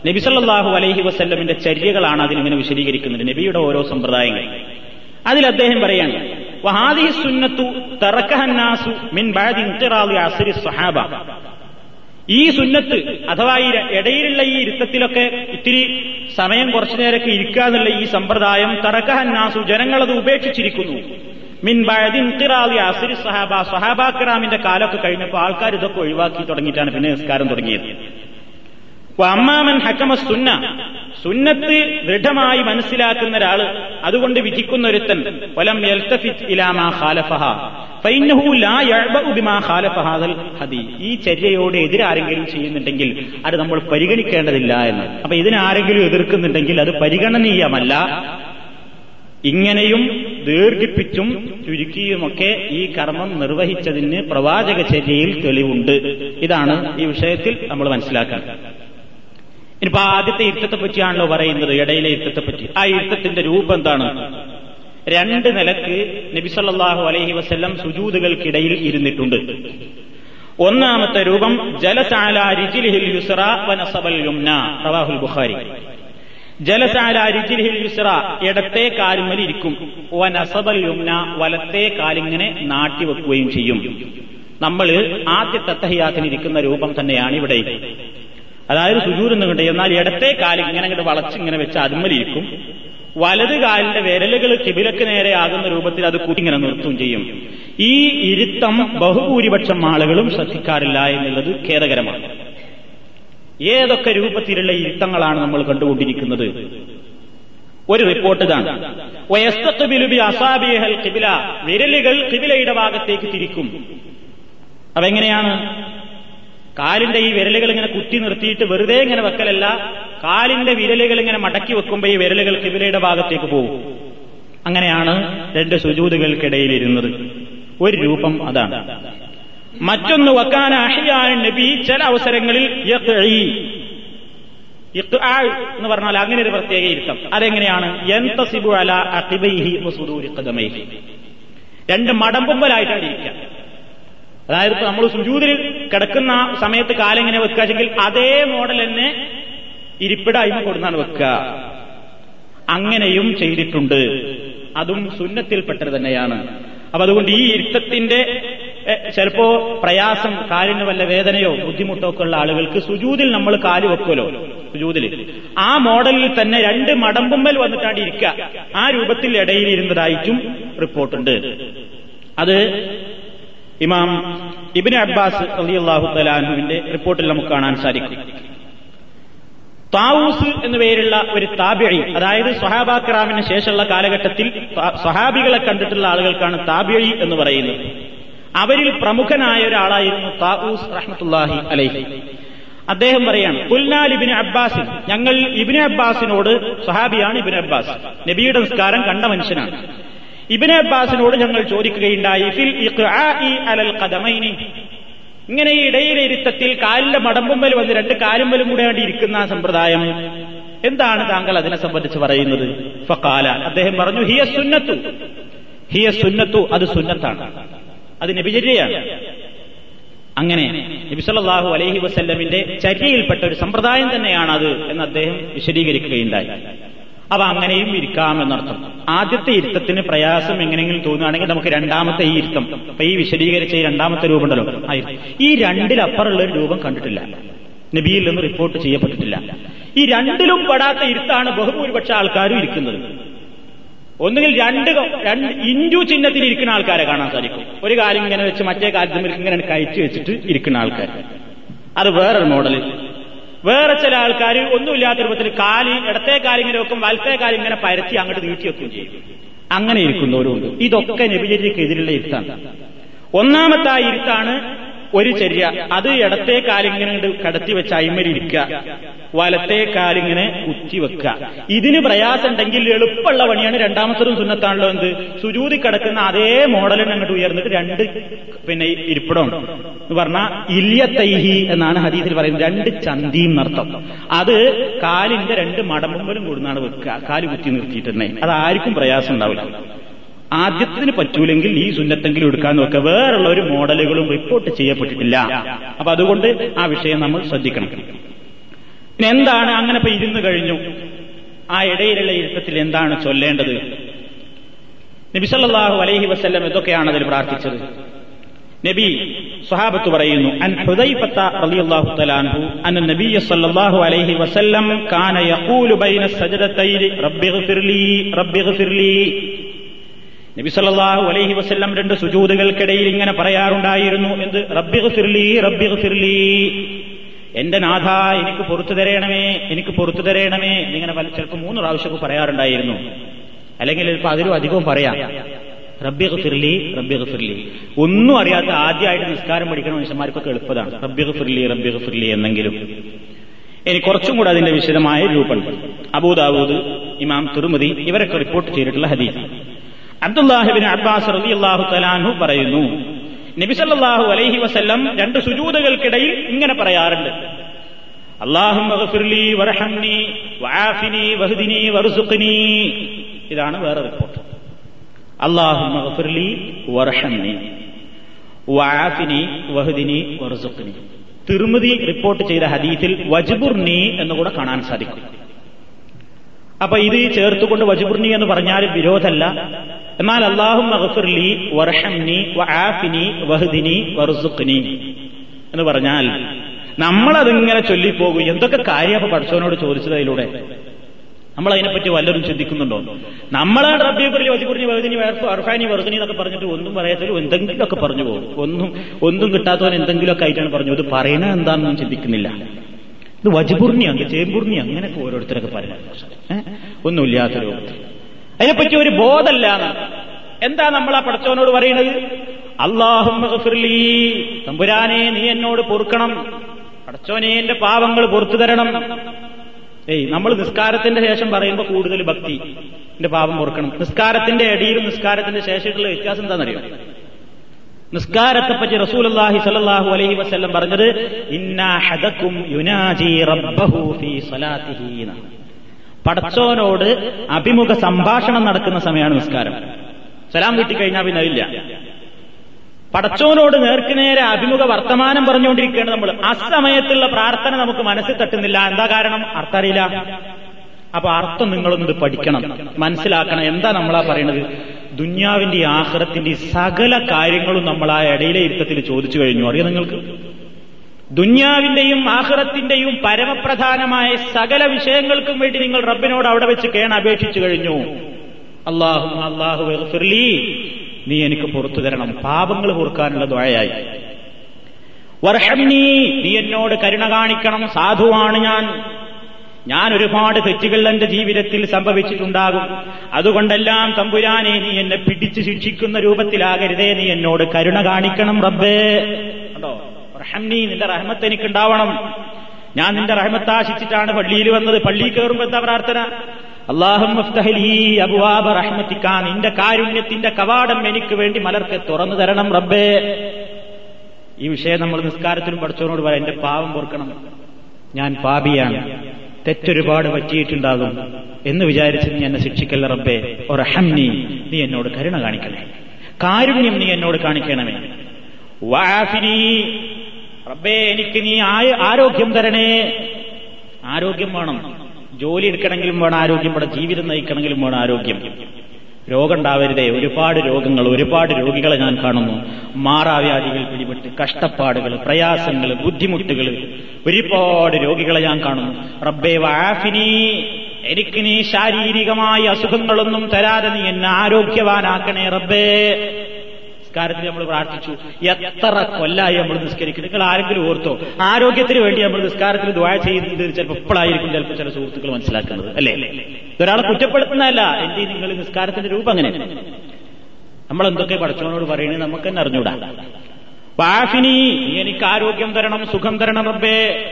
നബി സല്ലല്ലാഹു അലൈഹി വസ്ല്ലമിന്റെ ചര്യകളാണ് അതിനിങ്ങനെ വിശദീകരിക്കുന്നത്. നബിയുടെ ഓരോ സമ്പ്രദായങ്ങൾ. അതിൽ അദ്ദേഹം പറയാണ് സ്വഹാബ ഈ സുന്നത്ത് അഥവാ ഈ ഇടയിലുള്ള ഈ ഇരുത്തത്തിലൊക്കെ ഇത്തിരി സമയം കുറച്ചു നേരമൊക്കെ ഇരിക്കുക എന്നുള്ള ഈ സമ്പ്രദായം തറക്കഹന്നാസു ജനങ്ങളത് ഉപേക്ഷിച്ചിരിക്കുന്നു. മിൻ ബാദി അസിരി സ്വഹാബ സ്വഹാബാക്രാമിന്റെ കാലമൊക്കെ കഴിഞ്ഞപ്പോൾ ആൾക്കാർ ഇതൊക്കെ ഒഴിവാക്കി തുടങ്ങിയിട്ടാണ് പിന്നെ നിസ്കാരം തുടങ്ങിയത്. അമ്മാമൻ ഹക്കമ സുന്ന. സുന്നത്ത് ദൃഢമായി മനസ്സിലാക്കുന്ന ഒരാൾ അതുകൊണ്ട് വിധിക്കുന്ന ഒരുത്തൻ വലം ഈ ചര്യയോട് എതിരാരെങ്കിലും ചെയ്യുന്നുണ്ടെങ്കിൽ അത് നമ്മൾ പരിഗണിക്കേണ്ടതില്ല എന്ന്. അപ്പൊ ഇതിനാരെങ്കിലും എതിർക്കുന്നുണ്ടെങ്കിൽ അത് പരിഗണനീയമല്ല. ഇങ്ങനെയും ദീർഘിപ്പിച്ചും ചുരുക്കിയുമൊക്കെ ഈ കർമ്മം നിർവഹിച്ചതിന് പ്രവാചക ചര്യയിൽ തെളിവുണ്ട്. ഇതാണ് ഈ വിഷയത്തിൽ നമ്മൾ മനസ്സിലാക്കുന്നത് ഇനിയിപ്പോ ആദ്യത്തെ ഇരുത്തത്തെ പറ്റിയാണല്ലോ പറയുന്നത് ഇടയിലെ ഇരുത്തത്തെ പറ്റി. ആ ഇരുത്തത്തിന്റെ രൂപം എന്താണ്? രണ്ട് നിലയ്ക്ക് നബിസല്ലാഹു അലഹി വസ്ല്ലം സുജൂതുകൾക്കിടയിൽ ഇരുന്നിട്ടുണ്ട്. ഒന്നാമത്തെ രൂപം ജലസാല റിജിലിഹിൽ യുസ്റ വനസബൽ ബുഖാരി. ജലസാല റിജിലിഹിൽ യുസ്റ ഇടത്തെ കാലുമ്മൽ ഇരിക്കും. വനസബൽ യുംന വലത്തെ കാലിങ്ങനെ നാട്ടിവെക്കുകയും ചെയ്യും. നമ്മൾ ആദ്യത്തെ തഹയാത്തിന് ഇരിക്കുന്ന രൂപം തന്നെയാണ് ഇവിടെ. അതായത് സുജൂർ എന്ന് കണ്ട് എന്നാൽ ഇടത്തെ കാൽ ഇങ്ങനെ അങ്ങോട്ട് വളച്ച് ഇങ്ങനെ വെച്ച് അതുമ്മലിരിക്കും വലത് കാലിന്റെ വിരലുകൾ കിബിലക്ക് നേരെ ആകുന്ന രൂപത്തിൽ അത് കൂട്ടിങ്ങനെ നിർത്തും ചെയ്യും. ഈ ഇരുത്തം ബഹുഭൂരിപക്ഷം ആളുകളും ശ്രദ്ധിക്കാറില്ല എന്നുള്ളത് ഖേദകരമാണ്. ഏതൊക്കെ രൂപത്തിലുള്ള ഇരുത്തങ്ങളാണ് നമ്മൾ കണ്ടുകൊണ്ടിരിക്കുന്നത്? ഒരു റിപ്പോർട്ട് ഇതാണ്. വിരലുകൾ കിബിലയുടെ ഭാഗത്തേക്ക് തിരിക്കും. അതെങ്ങനെയാണ്? കാലിന്റെ ഈ വിരലുകൾ ഇങ്ങനെ കുത്തി നിർത്തിയിട്ട് വെറുതെ ഇങ്ങനെ വെക്കലല്ല കാലിന്റെ വിരലുകൾ ഇങ്ങനെ മടക്കി വെക്കുമ്പോൾ ഈ വിരലുകൾ കിബിലയുടെ ഭാഗത്തേക്ക് പോകും അങ്ങനെയാണ് രണ്ട് സുജൂതുകൾക്കിടയിൽ ഇരുന്നത്. ഒരു രൂപം അതാണ്. മറ്റൊന്ന് വക്കാൻ അഹിയാൻ നബി ചില അവസരങ്ങളിൽ എന്ന് പറഞ്ഞാൽ അങ്ങനെ ഒരു പ്രത്യേക ഇരുത്തം. അതെങ്ങനെയാണ്? രണ്ട് മടമ്പുമ്പലായിട്ടാണ് ഇരിക്കുക. അതായത് നമ്മൾ സുജൂതിൽ കിടക്കുന്ന സമയത്ത് കാലെങ്ങനെ വെക്കുകയെങ്കിൽ അതേ മോഡൽ തന്നെ ഇരിപ്പിട അയിമ കൊടുന്നാണ് വെക്കുക അങ്ങനെയും ചെയ്തിട്ടുണ്ട്. അതും സുന്നത്തിൽപ്പെട്ടത് തന്നെയാണ്. അപ്പൊ അതുകൊണ്ട് ഈ ഇരുത്തത്തിന്റെ ചിലപ്പോ പ്രയാസം കാലിന് വല്ല വേദനയോ ബുദ്ധിമുട്ടോ ഒക്കെ ഉള്ള ആളുകൾക്ക് സുജൂതിൽ നമ്മൾ കാൽ വെക്കുമല്ലോ സുജൂതിൽ ആ മോഡലിൽ തന്നെ രണ്ട് മടമ്പുമ്മൽ വന്നിട്ടാണ് ഇരിക്കുക ആ രൂപത്തിൽ ഇടയിൽ ഇരുന്നതായിട്ടും റിപ്പോർട്ടുണ്ട്. അത് ഇമാം ഇബിന് അബ്ബാസ് അലിയല്ലാഹു തലാഹുവിന്റെ റിപ്പോർട്ടിൽ നമുക്ക് കാണാൻ സാധിക്കും. താവൂസ് എന്നു പേരുള്ള ഒരു താബിഴി അതായത് സ്വഹാബാക്രാമിന് ശേഷമുള്ള കാലഘട്ടത്തിൽ സ്വഹാബികളെ കണ്ടിട്ടുള്ള ആളുകൾക്കാണ് താബിഴി എന്ന് പറയുന്നത്. അവരിൽ പ്രമുഖനായ ഒരാളായിരുന്നു താവൂസ് റഹ്മത്തുല്ലാഹി അലൈഹി. അദ്ദേഹം പറയാണ് കുൽനാൽ ഇബിന് അബ്ബാസ് ഞങ്ങൾ ഇബിന് അബ്ബാസിനോട് സ്വഹാബിയാണ് ഇബിന് അബ്ബാസ്. നബിയുടെ നിസ്കാരം കണ്ട മനുഷ്യനാണ്. ഇബിന് അബ്ബാസിനോട് ഞങ്ങൾ ചോദിക്കുകയുണ്ടായി ഫിൽ അലൽ കഥമൈനി ഇങ്ങനെ ഈ ഇടയിലെ ഇരുത്തത്തിൽ കാലിന്റെ മടമ്പുമ്പൽ വന്ന് രണ്ട് കാലുമ്പലും കൂടെ വേണ്ടി ഇരിക്കുന്ന സമ്പ്രദായം. എന്താണ് താങ്കൾ അതിനെ സംബന്ധിച്ച് പറയുന്നത്? ഫക്കാല അദ്ദേഹം പറഞ്ഞു ഹിയ സുന്നത്തു. ഹിയ സുന്നത്തു അത് സുന്നത്താണ്. അത് നബിചര്യയാണ്. അങ്ങനെ നബിസല്ലാഹു അലഹി വസ്ല്ലമിന്റെ ചര്യയിൽപ്പെട്ട ഒരു സമ്പ്രദായം തന്നെയാണ് അത് എന്ന് അദ്ദേഹം വിശദീകരിക്കുകയുണ്ടായി. അപ്പൊ അങ്ങനെയും ഇരിക്കാം എന്നർത്ഥം. ആദ്യത്തെ ഇരുത്തത്തിന് പ്രയാസം എങ്ങനെയെങ്കിലും തോന്നുകയാണെങ്കിൽ നമുക്ക് രണ്ടാമത്തെ ഈ ഇരുത്തം. അപ്പൊ ഈ വിശദീകരിച്ച രണ്ടാമത്തെ രൂപം ഉണ്ടല്ലോ. ഈ രണ്ടിലപ്പുറമുള്ള ഒരു രൂപം കണ്ടിട്ടില്ല. നബിയിൽ നിന്ന് റിപ്പോർട്ട് ചെയ്യപ്പെട്ടിട്ടില്ല. ഈ രണ്ടിലും പെടാത്ത ഇരുത്താണ് ബഹുഭൂരിപക്ഷ ആൾക്കാരും ഇരിക്കുന്നത്. ഒന്നുകിൽ രണ്ട് രണ്ട് ഇഞ്ചു ചിഹ്നത്തിൽ ഇരിക്കുന്ന ആൾക്കാരെ കാണാൻ സാധിക്കും. ഒരു കാര്യം ഇങ്ങനെ വെച്ച് മറ്റേ കാര്യത്തിൽ ഇങ്ങനെ കയറ്റി വെച്ചിട്ട് ഇരിക്കുന്ന ആൾക്കാർ അത് വേറൊരു മോഡലിൽ വേറെ ചില ആൾക്കാർ ഒന്നുമില്ലാത്ത രൂപത്തിൽ കാലി ഇടത്തെ കാലിങ്ങനെ വെക്കും വലത്തെ കാലിങ്ങനെ പരത്തി അങ്ങോട്ട് നീട്ടി വെക്കുകയും ചെയ്യും. അങ്ങനെ ഇരിക്കുന്നവരുണ്ട് ഇതൊക്കെ നബിചര്യക്കെതിരുള്ള ഇരുത്താണ്. ഒന്നാമത്തെ ആ ഇരുത്താണ് ഒരു ചര്യ. അത് ഇടത്തെ കാലിങ്ങനെ കടത്തി വെച്ച് അയിമരിക്കുക വലത്തെ കാലിങ്ങനെ കുത്തി വെക്കുക. ഇതിന് പ്രയാസം ഉണ്ടെങ്കിൽ എളുപ്പമുള്ള പണിയാണ് രണ്ടാമത്തതും സുന്നത്താണല്ലോ എന്ത്? സുജൂതി കിടക്കുന്ന അതേ മോഡലിന് അങ്ങോട്ട് ഉയർന്നിട്ട് രണ്ട് പിന്നെ ഇരിപ്പിടം. എന്ന് പറഞ്ഞാൽ ഇല്യത്തൈഹി എന്നാണ് ഹദീസിൽ പറയുന്നത്. രണ്ട് ചന്തിയും നർത്തം. അത് കാലിന്റെ രണ്ട് മടമ്പലും കൂടുന്നാണ് വെക്കുക. കാൽ കുത്തി നിർത്തിയിട്ട് അത് ആർക്കും പ്രയാസം ഉണ്ടാവില്ല. ആദ്യത്തിന് പറ്റൂലെങ്കിൽ ഈ സുന്നത്തെങ്കിലും എടുക്കാൻ നോക്കുക വേറുള്ള ഒരു മോഡലുകളും റിപ്പോർട്ട് ചെയ്യപ്പെട്ടിട്ടില്ല. അപ്പൊ അതുകൊണ്ട് ആ വിഷയം നമ്മൾ ശ്രദ്ധിക്കണം. പിന്നെ എന്താണ് അങ്ങനെ ഇപ്പൊ ഇരുന്ന് കഴിഞ്ഞു? ആ ഇടയിലുള്ള ഇരുത്തത്തിൽ എന്താണ് ചൊല്ലേണ്ടത്? നബിസല്ലാഹു അലൈഹി വസ്ല്ലം ഇതൊക്കെയാണ് അതിൽ പ്രാർത്ഥിച്ചത്? നബി സ്വഹാബത്ത് പറയുന്നു അൻ ഹുദൈഫത്ത റളിയല്ലാഹു തആലാഹു അൻ നബിയ സല്ലല്ലാഹു അലൈഹി വസല്ലം കാന യഖൂലു ബൈന സജദതൈനി റബ്ബിഗ്ഫിർലി റബ്ബിഗ്ഫിർലി. നബി സല്ലല്ലാഹു അലൈഹി വസ്ല്ലം രണ്ട് സുജൂതുകൾക്കിടയിൽ ഇങ്ങനെ പറയാറുണ്ടായിരുന്നു എന്ത്? റബ്ബിഗ്ഫിർലി റബ്ബിഗ്ഫിർലി എന്റെ നാഥ എനിക്ക് പുറത്തു തരയണമേ എനിക്ക് പുറത്തു തരയണമേ എന്നിങ്ങനെ ചിലപ്പോൾ മൂന്ന് പ്രാവശ്യമൊക്കെ പറയാറുണ്ടായിരുന്നു. അല്ലെങ്കിൽ ഇപ്പൊ അതിലും അധികവും പറയാം. റബ്ബി ഖുസിർലി റബ്ബി ഖുസിർലി ഒന്നും അറിയാത്ത ആദ്യമായിട്ട് നിസ്കാരം പഠിക്കുന്ന മനുഷ്യന്മാർക്കൊക്കെ എളുപ്പതാണ്. റബ്ബി ഖുസിർലി റബ്ബി ഖുസിർലി എന്നെങ്കിലും. ഇനി കുറച്ചും കൂടെ അതിന്റെ വിശദമായ രൂപമുണ്ട്. അബൂദാവൂദ് ഇമാം തുറുമതി ഇവരൊക്കെ റിപ്പോർട്ട് ചെയ്തിട്ടുള്ള ഹദീസ് അബ്ദുല്ലാഹിബിൻ അബ്ബാസ് അള്ളാഹു തലാൻഹു പറയുന്നു. നബിസല്ലാഹു അലൈഹി വസല്ലം രണ്ട് സുജൂതകൾക്കിടയിൽ ഇങ്ങനെ പറയാറുണ്ട്. ഇതാണ് വേറെ റിപ്പോർട്ട്. തിരുമതി റിപ്പോർട്ട് ചെയ്ത ഹദീസിൽ എന്ന് എന്നുകൂടെ കാണാൻ സാധിക്കും. അപ്പൊ ഇത് ചേർത്തുകൊണ്ട് വജുപുർണി എന്ന് പറഞ്ഞാൽ വിരോധമല്ല. എന്നാൽ അള്ളാഹും മഹഫുർലി വർഷംനി വആഫിനി വഹദിനി വർസുഖ്നി എന്ന് പറഞ്ഞാൽ നമ്മളതിങ്ങനെ ചൊല്ലിപ്പോകും. എന്തൊക്കെ കാര്യം അപ്പൊ പഠിച്ചവനോട് ചോദിച്ചത് അതിലൂടെ? നമ്മൾ അതിനെപ്പറ്റി വല്ലതും ചിന്തിക്കുന്നുണ്ടോ? നമ്മളെ റബ്ബിയെ കുറിച്ച് വജിക്കുറിഞ്ഞ് വഹദിനി വേർഫ് അർഫാനി വെറുതിനി എന്നൊക്കെ പറഞ്ഞിട്ട് ഒന്നും പറയാത്തതിൽ എന്തെങ്കിലുമൊക്കെ പറഞ്ഞു പോകും. ഒന്നും ഒന്നും കിട്ടാത്തവൻ എന്തെങ്കിലുമൊക്കെ ആയിട്ടാണ് പറഞ്ഞു ഇത് പറയുന്നത് എന്താണെന്നും ചിന്തിക്കുന്നില്ല. ഇത് വജിപൂർണി അങ്ങ് ചേമ്പൂർണി അങ്ങനെയൊക്കെ ഓരോരുത്തരൊക്കെ പറയുന്നത് ഒന്നുമില്ലാത്ത രൂപത്തിൽ അതിനെപ്പറ്റി ഒരു ബോധമല്ല എന്താ നമ്മൾ ആ പടച്ചവനോട് പറയുന്നത് അള്ളാഹും തമ്പുരാനെ നീ എന്നോട് പൊറുക്കണം. പടച്ചോനെ എന്റെ പാവങ്ങൾ പൊറത്തു തരണം. ഏയ് നമ്മൾ നിസ്കാരത്തിന്റെ ശേഷം പറയുമ്പോൾ കൂടുതൽ ഭക്തി. എന്റെ പാപം പൊറുക്കണം. നിസ്കാരത്തിന്റെ അടിയിലും നിസ്കാരത്തിന്റെ ശേഷമുള്ള വ്യത്യാസം എന്താണെന്നറിയോ? നിസ്കാരത്തെ പറ്റി റസൂലുള്ളാഹി സ്വല്ലല്ലാഹു അലൈഹി വസല്ലം പറഞ്ഞത് പടച്ചോനോട് അഭിമുഖ സംഭാഷണം നടക്കുന്ന സമയമാണ് നിസ്കാരം. സലാം കിട്ടിക്കഴിഞ്ഞാൽ പിന്നെ അതില്ല. പടച്ചോനോട് നേർക്കുനേരെ അഭിമുഖ വർത്തമാനം പറഞ്ഞുകൊണ്ടിരിക്കുകയാണ് നമ്മൾ. ആ സമയത്തുള്ള പ്രാർത്ഥന നമുക്ക് മനസ്സിൽ തട്ടുന്നില്ല. എന്താ കാരണം? അർത്ഥം അറിയില്ല അപ്പൊ അർത്ഥം നിങ്ങളൊന്നിത് പഠിക്കണം. മനസ്സിലാക്കണം. എന്താ നമ്മളാ പറയുന്നത് ദുന്യാവിന്റെ ആഹ്റത്തിന്റെ സകല കാര്യങ്ങളും നമ്മൾ ആ ഇടയിലെ ഇരുത്തത്തിൽ ചോദിച്ചു കഴിഞ്ഞു. അറിയാം നിങ്ങൾക്ക്? ദുന്യാവിന്റെയും ആഹ്റത്തിന്റെയും പരമപ്രധാനമായ സകല വിഷയങ്ങൾക്കും വേണ്ടി നിങ്ങൾ റബ്ബിനോട് അവിടെ വെച്ച് കേണ അപേക്ഷിച്ചു കഴിഞ്ഞു. അള്ളാഹു അള്ളാഹു നീ എനിക്ക് പുറത്തു തരണം. പാപങ്ങൾ പൊറുക്കാനുള്ള ദ്വയായി വർഷമിനി നീ എന്നോട് കരുണ കാണിക്കണം. സാധുവാണ് ഞാൻ. ഞാൻ ഒരുപാട് തെറ്റുകൾ എന്റെ ജീവിതത്തിൽ സംഭവിച്ചിട്ടുണ്ടാകും. അതുകൊണ്ടെല്ലാം തമ്പുരാനെ നീ എന്നെ പിടിച്ചു ശിക്ഷിക്കുന്ന രൂപത്തിലാകരുതേ. നീ എന്നോട് കരുണ കാണിക്കണം റബ്ബേ. കണ്ടോ? റഹംനി നിന്റെ റഹ്മത്ത് എനിക്കുണ്ടാവണം. ഞാൻ നിന്റെ റഹ്മത്താശിച്ചിട്ടാണ് പള്ളിയിൽ വന്നത്. പള്ളി കയറുമ്പോ എന്താ പ്രാർത്ഥന? അള്ളാഹും നിന്റെ കാരുണ്യത്തിന്റെ കവാടം എനിക്ക് വേണ്ടി മലർക്ക് തുറന്നു തരണം റബ്ബേ. ഈ വിഷയം നമ്മൾ നിസ്കാരത്തിനും പഠിച്ചവനോട് പറയാം. എന്റെ പാവം പൊറുക്കണം. ഞാൻ പാപിയാണ്. തെറ്റൊരുപാട് പറ്റിയിട്ടുണ്ടാകും എന്ന് വിചാരിച്ച് നീ എന്നെ ശിക്ഷിക്കല്ല റബ്ബേ? ഒരഹംനി നീ എന്നോട് കരുണ കാണിക്കണേ. കാരുണ്യം നീ എന്നോട് കാണിക്കണമേ. വാഫിനി റബ്ബേ എനിക്ക് നീ ആരോഗ്യം തരണേ. ആരോഗ്യം വേണം. ജോലി എടുക്കണമെങ്കിലും വേണം ആരോഗ്യം. വേണം ജീവിതം നയിക്കണമെങ്കിലും വേണം ആരോഗ്യം. രോഗം ഉണ്ടാവരുതേ ഒരുപാട് രോഗങ്ങൾ ഒരുപാട് രോഗികളെ ഞാൻ കാണുന്നു. മാറാവ്യാധികൾ പിടിപെട്ട് കഷ്ടപ്പാടുകൾ പ്രയാസങ്ങൾ ബുദ്ധിമുട്ടുകൾ ഒരുപാട് രോഗികളെ ഞാൻ കാണുന്നു. റബ്ബേ വാഫിനി എനിക്ക് നീ ശാരീരികമായ അസുഖങ്ങളൊന്നും തരാതെ നീ എന്നെ ആരോഗ്യവാനാക്കണേ റബ്ബേ. നിസ്കാരത്തിൽ നമ്മൾ പ്രാർത്ഥിച്ചു. എത്ര കൊല്ലായി നമ്മൾ നിസ്കരിക്കും നിങ്ങൾ ആരെങ്കിലും ഓർത്തോ ആരോഗ്യത്തിന് വേണ്ടി നമ്മൾ നിസ്കാരത്തിന് ദ്വായ ചെയ്യുന്നത് ചിലപ്പോൾ ഇപ്പോഴായിരിക്കും ചിലപ്പോൾ ചില സുഹൃത്തുക്കൾ മനസ്സിലാക്കുന്നത് അല്ലേ? ഒരാളെ കുറ്റപ്പെടുത്തുന്നതല്ല. എന്റെ നിങ്ങൾ നിസ്കാരത്തിന്റെ രൂപം അങ്ങനെ. നമ്മൾ എന്തൊക്കെ പഠിച്ചവനോട് പറയണേ നമുക്ക് തന്നെ അറിഞ്ഞൂടാ. വാഫിനി നീ എനിക്ക് ആരോഗ്യം തരണം സുഖം തരണം റബ്ബേ.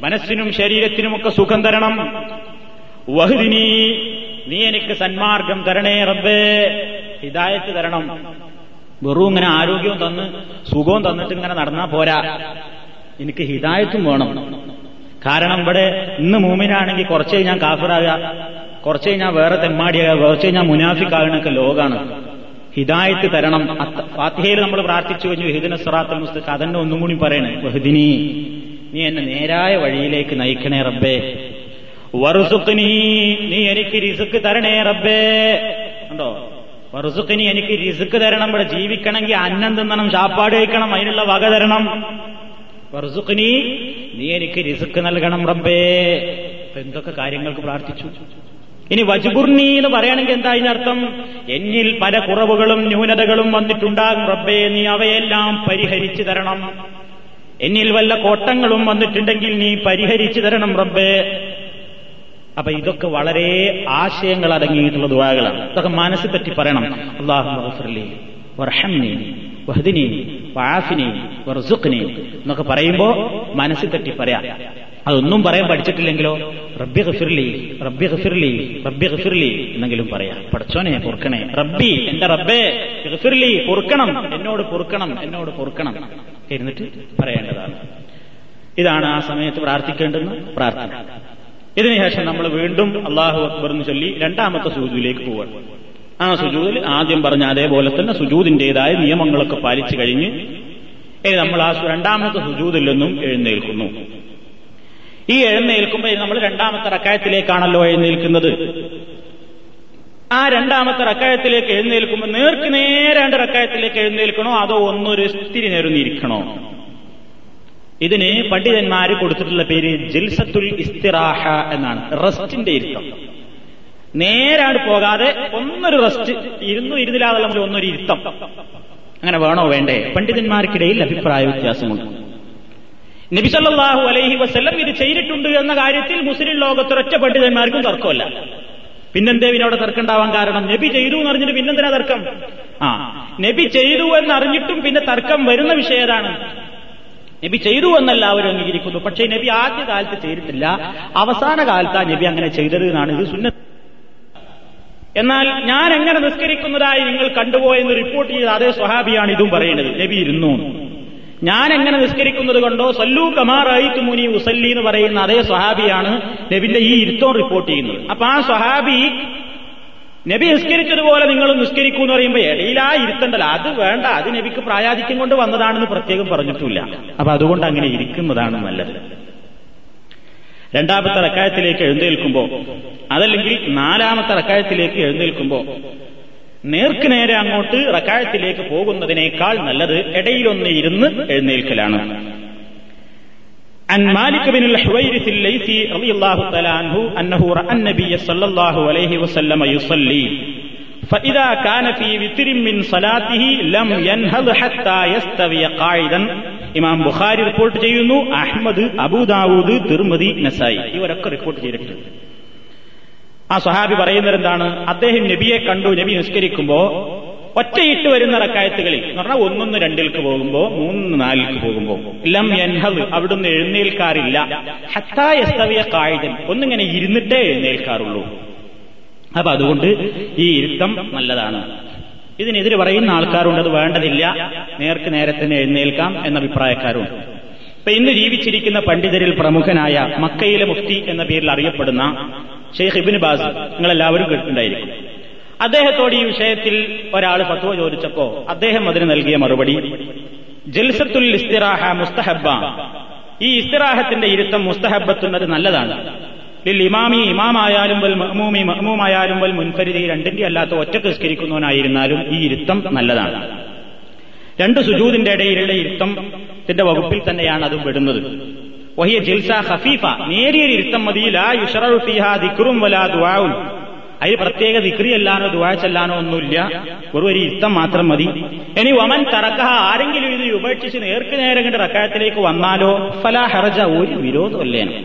മനസ്സിനും ശരീരത്തിനുമൊക്കെ സുഖം തരണം. വഹുദിനി നീ എനിക്ക് സന്മാർഗം തരണേ റബ്ബേ. ഹിദായത്ത് തരണം. വെറും ഇങ്ങനെ ആരോഗ്യവും തന്ന് സുഖവും തന്നിട്ട് ഇങ്ങനെ നടന്നാ പോരാ. എനിക്ക് ഹിദായത്തും വേണം. കാരണം ഇവിടെ ഇന്ന് മൂമിനാണെങ്കിൽ കുറച്ച് കഴിഞ്ഞാൽ കാഫിറാകുക കുറച്ച് കഴിഞ്ഞാൽ വേറെ തെമ്മാടിയാകുക കുറച്ച് കഴിഞ്ഞാൽ മുനാഫിക്കാകണൊക്കെ ലോകാണ്. ഹിദായത്ത് തരണം. ഫാത്തിഹയിൽ നമ്മൾ പ്രാർത്ഥിച്ചു കഴിഞ്ഞു ഹിദിന സറാത്ത് മുസ്തഖ് അതന്നെ ഒന്നും കൂടി പറയണേ. ബഹുദിനി നീ എന്നെ നേരായ വഴിയിലേക്ക് നയിക്കണേ റബ്ബേ. വറുസുക്ക് നീ നീ എനിക്ക് റിസുക്ക് തരണേ റബ്ബേ. ഉണ്ടോ വറുസുഖിനി എനിക്ക് റിസുക്ക് തരണം ഇവിടെ ജീവിക്കണമെങ്കിൽ അന്നം തിന്നണം ചാപ്പാട് കഴിക്കണം അതിനുള്ള വക തരണം. വറുസുഖിനി നീ എനിക്ക് റിസുക്ക് നൽകണം റബ്ബേ. എന്തൊക്കെ കാര്യങ്ങൾക്ക് പ്രാർത്ഥിച്ചു? ഇനി വജുബുർണി എന്ന് പറയുകയാണെങ്കിൽ എന്താ ഇതിനർത്ഥം എന്നിൽ പല കുറവുകളും ന്യൂനതകളും വന്നിട്ടുണ്ടാകും റബ്ബേ നീ അവയെല്ലാം പരിഹരിച്ചു തരണം. എന്നിൽ വല്ല കോട്ടങ്ങളും വന്നിട്ടുണ്ടെങ്കിൽ നീ പരിഹരിച്ചു തരണം റബ്ബേ. അപ്പൊ ഇതൊക്കെ വളരെ ആശയങ്ങൾ അടങ്ങിയിട്ടുള്ള ദുവാകളാണ് ഇതൊക്കെ മനസ്സിൽ പറ്റി പറയണം. വർസുഖ്നി എന്നൊക്കെ പറയുമ്പോ മനസ്സിൽ തട്ടി പറയാം. അതൊന്നും പറയാൻ പഠിച്ചിട്ടില്ലെങ്കിലോ? റബ്ബി ഹഫിർലി റബ്ബി ഹഫിർലി റബ്ബി ഹഫിർലി എന്നെങ്കിലും പറയാം. പഠിച്ചോനെ പൊറുക്കണേ. റബ്ബി എന്റെ റബ്ബേ ഗഫിർലി പൊറുക്കണം. എന്നോട് പൊറുക്കണം എന്നോട് പൊറുക്കണം. എന്നിട്ട് പറയേണ്ടതാണ്. ഇതാണ് ആ സമയത്ത് പ്രാർത്ഥിക്കേണ്ടുന്ന പ്രാർത്ഥന. ഇതിനുശേഷം നമ്മൾ വീണ്ടും അള്ളാഹു അക്ബർ എന്ന് ചൊല്ലി രണ്ടാമത്തെ സുജൂദിലേക്ക് പോവുക ആ സുജൂദിൽ ആദ്യം പറഞ്ഞ അതേപോലെ തന്നെ സുജൂദിന്റേതായ നിയമങ്ങളൊക്കെ പാലിച്ചു കഴിഞ്ഞ് നമ്മൾ ആ രണ്ടാമത്തെ സുജൂദിൽ നിന്നും എഴുന്നേൽക്കുന്നു. ഈ എഴുന്നേൽക്കുമ്പോൾ നമ്മൾ രണ്ടാമത്തെ റക്കായത്തിലേക്കാണല്ലോ എഴുന്നേൽക്കുന്നത്? ആ രണ്ടാമത്തെ റക്കായത്തിലേക്ക് എഴുന്നേൽക്കുമ്പോൾ നേർക്ക് നേരെ രണ്ട് റക്കായത്തിലേക്ക് എഴുന്നേൽക്കണോ അതോ ഒന്നൊരു സ്ഥിരി നേരുന്നിരിക്കണോ ഇതിന് പണ്ഡിതന്മാര് കൊടുത്തിട്ടുള്ള പേര് ജിൽസത്തുൽ ഇസ്തിറാഹ എന്നാണ്. റെസ്റ്റിന്റെ ഇരുത്തം. നേരാണ് പോകാതെ ഒന്നൊരു റെസ്റ്റ് ഇരുന്നു ഇരുന്നില്ലാതെ നമ്മൾ ഒന്നൊരു ഇരുത്തം. അങ്ങനെ വേണോ വേണ്ടേ? പണ്ഡിതന്മാർക്കിടയിൽ അഭിപ്രായ വ്യത്യാസമുണ്ട്. നബിസല്ലാഹു അലൈഹി വസ്ല്ലം ഇത് ചെയ്തിട്ടുണ്ട് എന്ന കാര്യത്തിൽ മുസ്ലിം ലോകത്തൊരൊറ്റ പണ്ഡിതന്മാർക്കും തർക്കമല്ല. പിന്നെന്തേ അവിടെ തർക്കമുണ്ടാവാൻ കാരണം? നബി ചെയ്തു എന്ന് അറിഞ്ഞിട്ട് പിന്നെന്തിനാ തർക്കം? ആ നബി ചെയ്തു എന്നറിഞ്ഞിട്ടും പിന്നെ തർക്കം വരുന്ന വിഷയം ഏതാണ്? നബി ചെയ്തു എന്നല്ല അവർ അംഗീകരിക്കുന്നു. പക്ഷേ നബി ആദ്യ കാലത്ത് ചെയ്തിട്ടില്ല. അവസാന കാലത്താണ് നബി അങ്ങനെ ചെയ്തത് എന്നാണ് ഇത് സുന്ന എന്നാൽ ഞാൻ എങ്ങനെ നിസ്കരിക്കുന്നതായി നിങ്ങൾ കണ്ടുപോയെന്ന് റിപ്പോർട്ട് ചെയ്ത അതേ സ്വഹാബിയാണ് ഇതും പറയുന്നത്. നബി ഇരുന്നു. ഞാൻ എങ്ങനെ നിസ്കരിക്കുന്നത് കൊണ്ടോ? സല്ലു കമാറായിത്തു മുനി ഉസല്ലി എന്ന് പറയുന്ന അതേ സ്വഹാബിയാണ് നബിന്റെ ഈ ഇരുത്തം റിപ്പോർട്ട് ചെയ്യുന്നത്. അപ്പൊ ആ സ്വഹാബി നബി നിസ്കരിച്ചതുപോലെ നിങ്ങൾ നിസ്കരിക്കൂ എന്ന് പറയുമ്പോൾ ഇടയിലാ ഇരുത്തണ്ടല്ല അത് വേണ്ട അത് നബിക്ക് പ്രായാധിക്യം കൊണ്ട് വന്നതാണെന്ന് പ്രത്യേകം പറഞ്ഞിട്ടില്ല. അപ്പൊ അതുകൊണ്ട് അങ്ങനെ ഇരിക്കുന്നതാണ് നല്ലത്. രണ്ടാമത്തെ റക്കായത്തിലേക്ക് എഴുന്നേൽക്കുമ്പോ അതല്ലെങ്കിൽ നാലാമത്തെ റക്കായത്തിലേക്ക് എഴുന്നേൽക്കുമ്പോ നേർക്ക് നേരെ അങ്ങോട്ട് റക്കായത്തിലേക്ക് പോകുന്നതിനേക്കാൾ നല്ലത് ഇടയിലൊന്ന് ഇരുന്ന് എഴുന്നേൽക്കലാണ്. عن مالك بن الحويرث الليثي رضي الله تعالى عنه أنه رأى النبي صلى الله عليه وسلم يصلي فإذا كان في وتر من صلاته لم ينهض حتى يستوي قاعدا ഇമാം ബുഖാരി റിപ്പോർട്ട് ചെയ്യുന്നു അഹമ്മദ് അബൂദാവൂദ് തിർമതി നസായി ഇവരൊക്കെ റിപ്പോർട്ട് ചെയ്തിട്ടുണ്ട് ആ സഹാബി പറയുന്നത് എന്താണ് അദ്ദേഹം നബിയെ കണ്ടു നബി നിസ്കരിക്കുമ്പോ ഒറ്റയിട്ട് വരുന്ന റക്കായത്തുകളിൽ എന്ന് പറഞ്ഞാൽ ഒന്നൊന്ന് രണ്ടിൽക്ക് പോകുമ്പോ മൂന്ന് നാലിൽക്ക് പോകുമ്പോ ലം എൻഹവ് അവിടുന്ന് എഴുന്നേൽക്കാറില്ല. ഹത്തായസ്തവിയ കായികൻ ഒന്നിങ്ങനെ ഇരുന്നിട്ടേ എഴുന്നേൽക്കാറുള്ളൂ. അപ്പൊ അതുകൊണ്ട് ഈ ഇരുത്തം നല്ലതാണ്. ഇതിനെതിരെ പറയുന്ന ആൾക്കാരുണ്ട് അത് വേണ്ടതില്ല. നേർക്ക് നേരെ തന്നെ എഴുന്നേൽക്കാം എന്ന അഭിപ്രായക്കാരുണ്ട് ഇപ്പൊ ഇന്ന് ജീവിച്ചിരിക്കുന്ന പണ്ഡിതരിൽ പ്രമുഖനായ മക്കയിലെ മുഫ്തി എന്ന പേരിൽ അറിയപ്പെടുന്ന ഷെയ്ഖ് ഇബിൻ ബാസ് നിങ്ങളെല്ലാവരും കേട്ടിട്ടുണ്ടായിരിക്കും. അദ്ദേഹത്തോട് ഈ വിഷയത്തിൽ ഒരാൾ ഫത്വ ചോദിച്ചപ്പോ അദ്ദേഹം അതിന് നൽകിയ മറുപടി ജൽസത്തുൽ ഇസ്തിറാഹ മുസ്തഹബ ഈ ഇസ്തിറാഹത്തിന്റെ ഇരുത്തം മുസ്തഹബത്തുന്നത് നല്ലതാണ്. ലിൽ ഇമാമി ഇമാമായാലും വൽ മഹ്മൂമി മഹ്മൂമായാലും വൽ മുൻഫരിദി രണ്ടിന്റെ അല്ലാത്ത ഒറ്റയ്ക്ക് നിസ്കരിക്കുന്നവനായിരുന്നാലും ഈ ഇരുത്തം നല്ലതാണ്. രണ്ട് സുജൂദിന്റെ ഇടയിലുള്ള ഇരുത്തത്തിന്റെ വകുപ്പിൽ തന്നെയാണ് അതും വിടുന്നത് വഹിയ ജിൽസ ഹഫീഫ നേരിയൊരു ഇരുത്തം മതി. ലാ യുഷറു ഫീഹ ദിക്റും വലാ ദുആഉൻ. അതിൽ പ്രത്യേക ദിക്രി അല്ലാനോ ദുആ ചെല്ലാനോ ഒന്നുമില്ല. ഒരു ഒരു ഇഷ്ടം മാത്രം മതി. ഇനി വമൻ തറക്കഹ ആരെങ്കിലും ഇത് ഉപേക്ഷിച്ച് നേർക്ക് നേരെ കണ്ട് റക്കായത്തിലേക്ക് വന്നാലോ ഫലാ ഹർജ ഒരു വിരോധമല്ലേനും.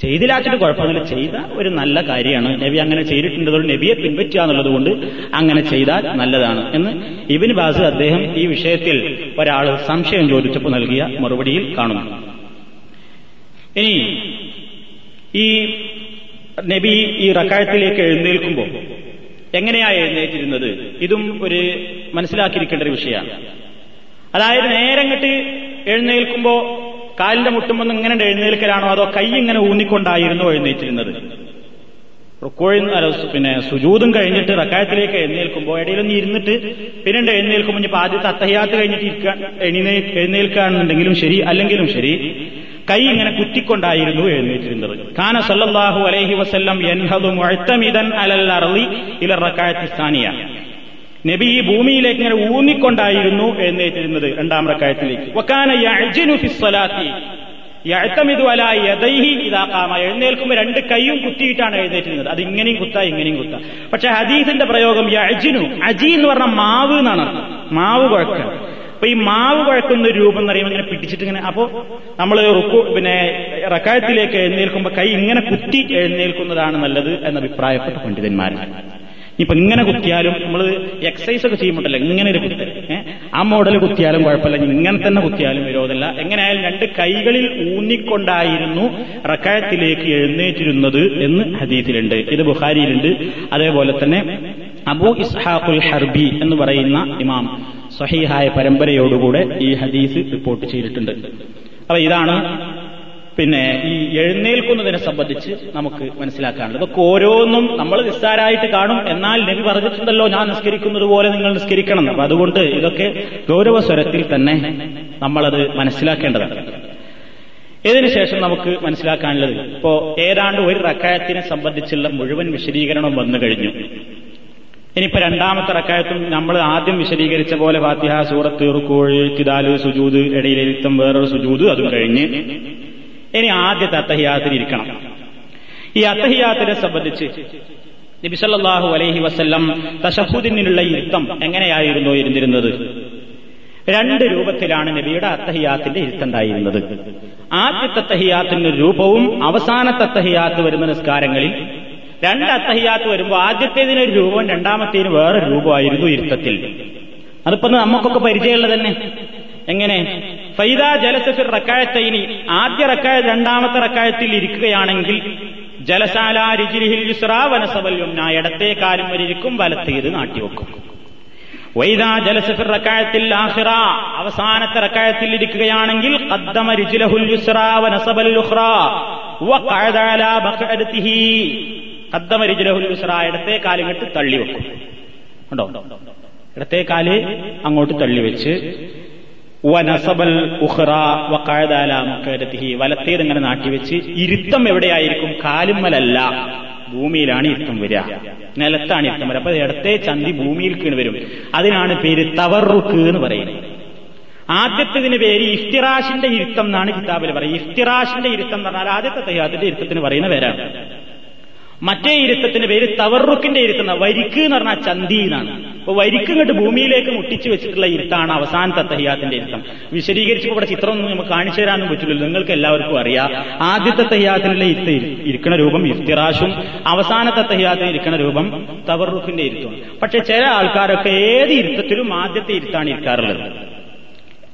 ചെയ്തിലാച്ചിട്ട് കുഴപ്പമില്ല ചെയ്ത ഒരു നല്ല കാര്യമാണ്. നബി അങ്ങനെ ചെയ്തിട്ടുണ്ടതുകൊണ്ട് നബിയെ പിൻപറ്റുക എന്നുള്ളത് കൊണ്ട് അങ്ങനെ ചെയ്താൽ നല്ലതാണ് എന്ന് ഇബിൻ ബാസ് അദ്ദേഹം ഈ വിഷയത്തിൽ ഒരാൾ സംശയം ചോദിച്ചപ്പോൾ നൽകിയ മറുപടിയിൽ കാണുന്നു. ഇനി ഈ നബി ഈ റക്കായത്തിലേക്ക് എഴുന്നേൽക്കുമ്പോൾ എങ്ങനെയാ എഴുന്നേറ്റിരുന്നത്? ഇതും ഒരു മനസ്സിലാക്കിയിരിക്കേണ്ട ഒരു വിഷയമാണ്. അതായത് നേരങ്ങട്ട് എഴുന്നേൽക്കുമ്പോ കാലിന്റെ മുട്ടുമ്പോൾ ഇങ്ങനെ എഴുന്നേൽക്കലാണോ അതോ കൈ ഇങ്ങനെ ഊന്നിക്കൊണ്ടായിരുന്നു എഴുന്നേറ്റിരുന്നത്? പിന്നെ സുജൂതും കഴിഞ്ഞിട്ട് റക്കായത്തിലേക്ക് എഴുന്നേൽക്കുമ്പോൾ ഇടയിലൊന്ന് ഇരുന്നിട്ട് പിന്നീട് എഴുന്നേൽക്കുമ്പോൾ ഇപ്പൊ ആദ്യത്തെ അത്തഹയാത്ത് കഴിഞ്ഞിട്ട് ഇരിക്കാൻ എഴുന്നേൽക്കുകയാണെന്നുണ്ടെങ്കിലും ശരി അല്ലെങ്കിലും ശരി കൈ ഇങ്ങനെ കുത്തിക്കൊണ്ടായിരുന്നു എഴുന്നേറ്റിരുന്നത്. കാന സല്ലാഹു അലൈഹി വസല്ലം യൻഹദു അഴുത്തമിതൻ അലൽ അർളി ഇല റക്കായത്തി സ്ഥാനിയ നബി ഈ ഭൂമിയിലേക്ക് ഇങ്ങനെ ഊന്നിക്കൊണ്ടായിരുന്നു എഴുന്നേറ്റിരുന്നത് രണ്ടാം റക്കായത്തിലേക്ക് എഴുന്നേൽക്കുമ്പോൾ രണ്ട് കൈയും കുത്തിയിട്ടാണ് എഴുന്നേറ്റിരുന്നത്. അത് ഇങ്ങനെയും കുത്താ ഇങ്ങനെയും കുത്താ. പക്ഷെ ഹദീസിന്റെ പ്രയോഗം അജി എന്ന് പറഞ്ഞ മാവ് എന്നാണ് മാവ് കുഴക്കുക അപ്പൊ ഈ മാവ് കുഴക്കുന്ന ഒരു രൂപം എന്ന് പറയുമ്പോൾ ഇങ്ങനെ പിടിച്ചിട്ട് ഇങ്ങനെ അപ്പോ നമ്മൾ റുക്കു പിന്നെ റക്കായത്തിലേക്ക് എഴുന്നേൽക്കുമ്പോൾ കൈ ഇങ്ങനെ കുത്തി എഴുന്നേൽക്കുന്നതാണ് നല്ലത് എന്ന അഭിപ്രായപ്പെട്ട പണ്ഡിതന്മാരാണ് ഇപ്പൊ ഇങ്ങനെ കുത്തിയാലും നമ്മൾ എക്സസൈസ് ഒക്കെ ചെയ്യുമ്പോട്ടല്ല ഇങ്ങനെ ഒരു കുത്തൽ ആ മോഡൽ കുത്തിയാലും കുഴപ്പമില്ല ഇങ്ങനെ തന്നെ കുത്തിയാലും വിരോധമില്ല. എങ്ങനെയായാലും രണ്ട് കൈകളിൽ ഊന്നിക്കൊണ്ടായിരുന്നു റക്കായത്തിലേക്ക് എഴുന്നേറ്റിരുന്നത് എന്ന് ഹദീസിലുണ്ട്. ഇത് ബുഹാരിയിലുണ്ട് അതേപോലെ തന്നെ അബു ഇസ്ഹാഖുൽ ഹർബി എന്ന് പറയുന്ന ഇമാം സഹീഹായ പരമ്പരയോടുകൂടെ ഈ ഹദീസ് റിപ്പോർട്ട് ചെയ്തിട്ടുണ്ട്. അപ്പൊ ഇതാണ് പിന്നെ ഈ എഴുന്നേൽക്കുന്നതിനെ സംബന്ധിച്ച് നമുക്ക് മനസ്സിലാക്കാനുള്ളത്. ഇതൊക്കെ ഓരോന്നും നമ്മൾ നിസ്സാരായിട്ട് കാണും. എന്നാൽ നബി പറഞ്ഞിട്ടുണ്ടല്ലോ ഞാൻ നിസ്കരിക്കുന്നത് പോലെ നിങ്ങൾ നിസ്കരിക്കണം. അപ്പൊ അതുകൊണ്ട് ഇതൊക്കെ ഗൗരവ സ്വരത്തിൽ തന്നെ നമ്മളത് മനസ്സിലാക്കേണ്ടതാണ്. ഇതിനുശേഷം നമുക്ക് മനസ്സിലാക്കാനുള്ളത് ഇപ്പോ ഏതാണ്ട് ഒരു റക്കായത്തിനെ സംബന്ധിച്ചുള്ള മുഴുവൻ വിശദീകരണം വന്നു കഴിഞ്ഞു. ഇനിയിപ്പോ രണ്ടാമത്തെ റക്കായത്തും നമ്മൾ ആദ്യം വിശദീകരിച്ച പോലെ ഫാത്തിഹ സൂറത്ത് റുക്കോഴ് കിതാൽ സുജൂദ് ഇടയിലെഴുത്തം വേറൊരു സുജൂത് അതും കഴിഞ്ഞ് ഇനി ആദ്യത്തെ അത്തഹിയാത്തിൽ ഇരിക്കണം. ഈ അത്തഹിയാത്തിനെ സംബന്ധിച്ച് നബിസല്ലാഹു അലൈഹി വസ്ല്ലം തഷഹുദിനുള്ള ഇരുത്തം എങ്ങനെയായിരുന്നു ഇരുന്നിരുന്നത്? രണ്ട് രൂപത്തിലാണ് നബിയുടെ അത്തഹിയാത്തിന്റെ ഇരുത്തുണ്ടായിരുന്നത് ആദ്യത്തെ അത്തഹിയാത്തിന്റെ രൂപവും അവസാനത്തെ അത്തഹിയാത്ത് വരുന്ന നിസ്കാരങ്ങളിൽ രണ്ട് അത്തഹിയാത്ത് വരുമ്പോൾ ആദ്യത്തേതിനൊരു രൂപവും രണ്ടാമത്തേതിന് വേറെ രൂപമായിരുന്നു ഇരുത്തത്തിൽ. അതിപ്പോ നമുക്കൊക്കെ പരിചയമുള്ളത് തന്നെ. എങ്ങനെ? ഫൈദ ജലസഫിർ റക്കായത്തൈനി. ആദ്യ റക്കായ രണ്ടാമത്തെ റക്കായത്തിൽ ഇരിക്കുകയാണെങ്കിൽ ജലശാല രിജിരിഹിൽ യുസ്ര വനസവൽ യുംന. ഇടത്തെ കാലും വരിക്കും വലത്തേത് നാട്ടിവെക്കും വൈദാ ജലസഫിർ റക്കായത്തിൽ ആഹിറ അവസാനത്തെ റക്കായത്തിൽ ഇരിക്കുകയാണെങ്കിൽ ഖദ്ദമ രിജിലഹുൽ യുസ്ര വനസബൽ യുഖ്റ വഖഅദ അലാ ബഖഅദതിഹി. ഖദ്ദമ രിജിലഹുൽ യുസ്ര ഇടത്തെ കാലിങ്ങട്ട് തള്ളി വെക്കും. ഉണ്ടോ ഇടത്തെ കാൽ അങ്ങോട്ട് തള്ളി വെച്ച് വനസബൽ വലത്തേത് ഇങ്ങനെ നാട്ടിവെച്ച് ഇരുത്തം എവിടെയായിരിക്കും? കാലുമ്മലല്ല. ഭൂമിയിലാണ് ഇരുത്തം വരിക. നിലത്താണ് ഇരുത്തം വരിക. അപ്പൊ ഇടത്തെ ചന്തി ഭൂമിയിൽ കീണ് വരും. അതിനാണ് പേര് തവറുക്ക് എന്ന് പറയുന്നത്. ആദ്യത്തതിന് പേര് ഇഫ്തിറാഷിന്റെ ഇരുത്തം എന്നാണ് കിതാബിൽ പറയുന്നത്. ഇഫ്തിറാഷിന്റെ ഇരുത്തം എന്ന് പറഞ്ഞാൽ ആദ്യത്തെ തയ്യാത്തിന്റെ ഇരുത്തത്തിന് പറയുന്ന പേരാണ്. മറ്റേ ഇരുത്തത്തിന്റെ പേര് തവറുക്കിന്റെ ഇരുത്തുന്ന. വരിക്ക് എന്ന് പറഞ്ഞാൽ ചന്തി എന്നാണ്. അപ്പൊ വരിക്ക് ഇങ്ങോട്ട് ഭൂമിയിലേക്ക് മുട്ടിച്ചു വെച്ചിട്ടുള്ള ഇരുത്താണ് അവസാനത്തെ തഹിയാത്തിന്റെ ഇരുത്തം. വിശദീകരിച്ചപ്പോൾ ഇവിടെ ചിത്രമൊന്നും നമുക്ക് കാണിച്ചു തരാനൊന്നും പറ്റില്ലല്ലോ. നിങ്ങൾക്ക് എല്ലാവർക്കും അറിയാം. ആദ്യത്തെ തയ്യാത്തിനുള്ള ഇരുത്ത ഇരിക്കുന്ന രൂപം ഇഫ്തിറാഷും അവസാനത്തെ തഹിയാത്തിൽ ഇരിക്കുന്ന രൂപം തവറുക്കിന്റെ ഇരുത്തും. പക്ഷെ ചില ആൾക്കാരൊക്കെ ഏത് ഇരുത്തത്തിലും ആദ്യത്തെ ഇരുത്താണ് ഇരിക്കാറുള്ളത്.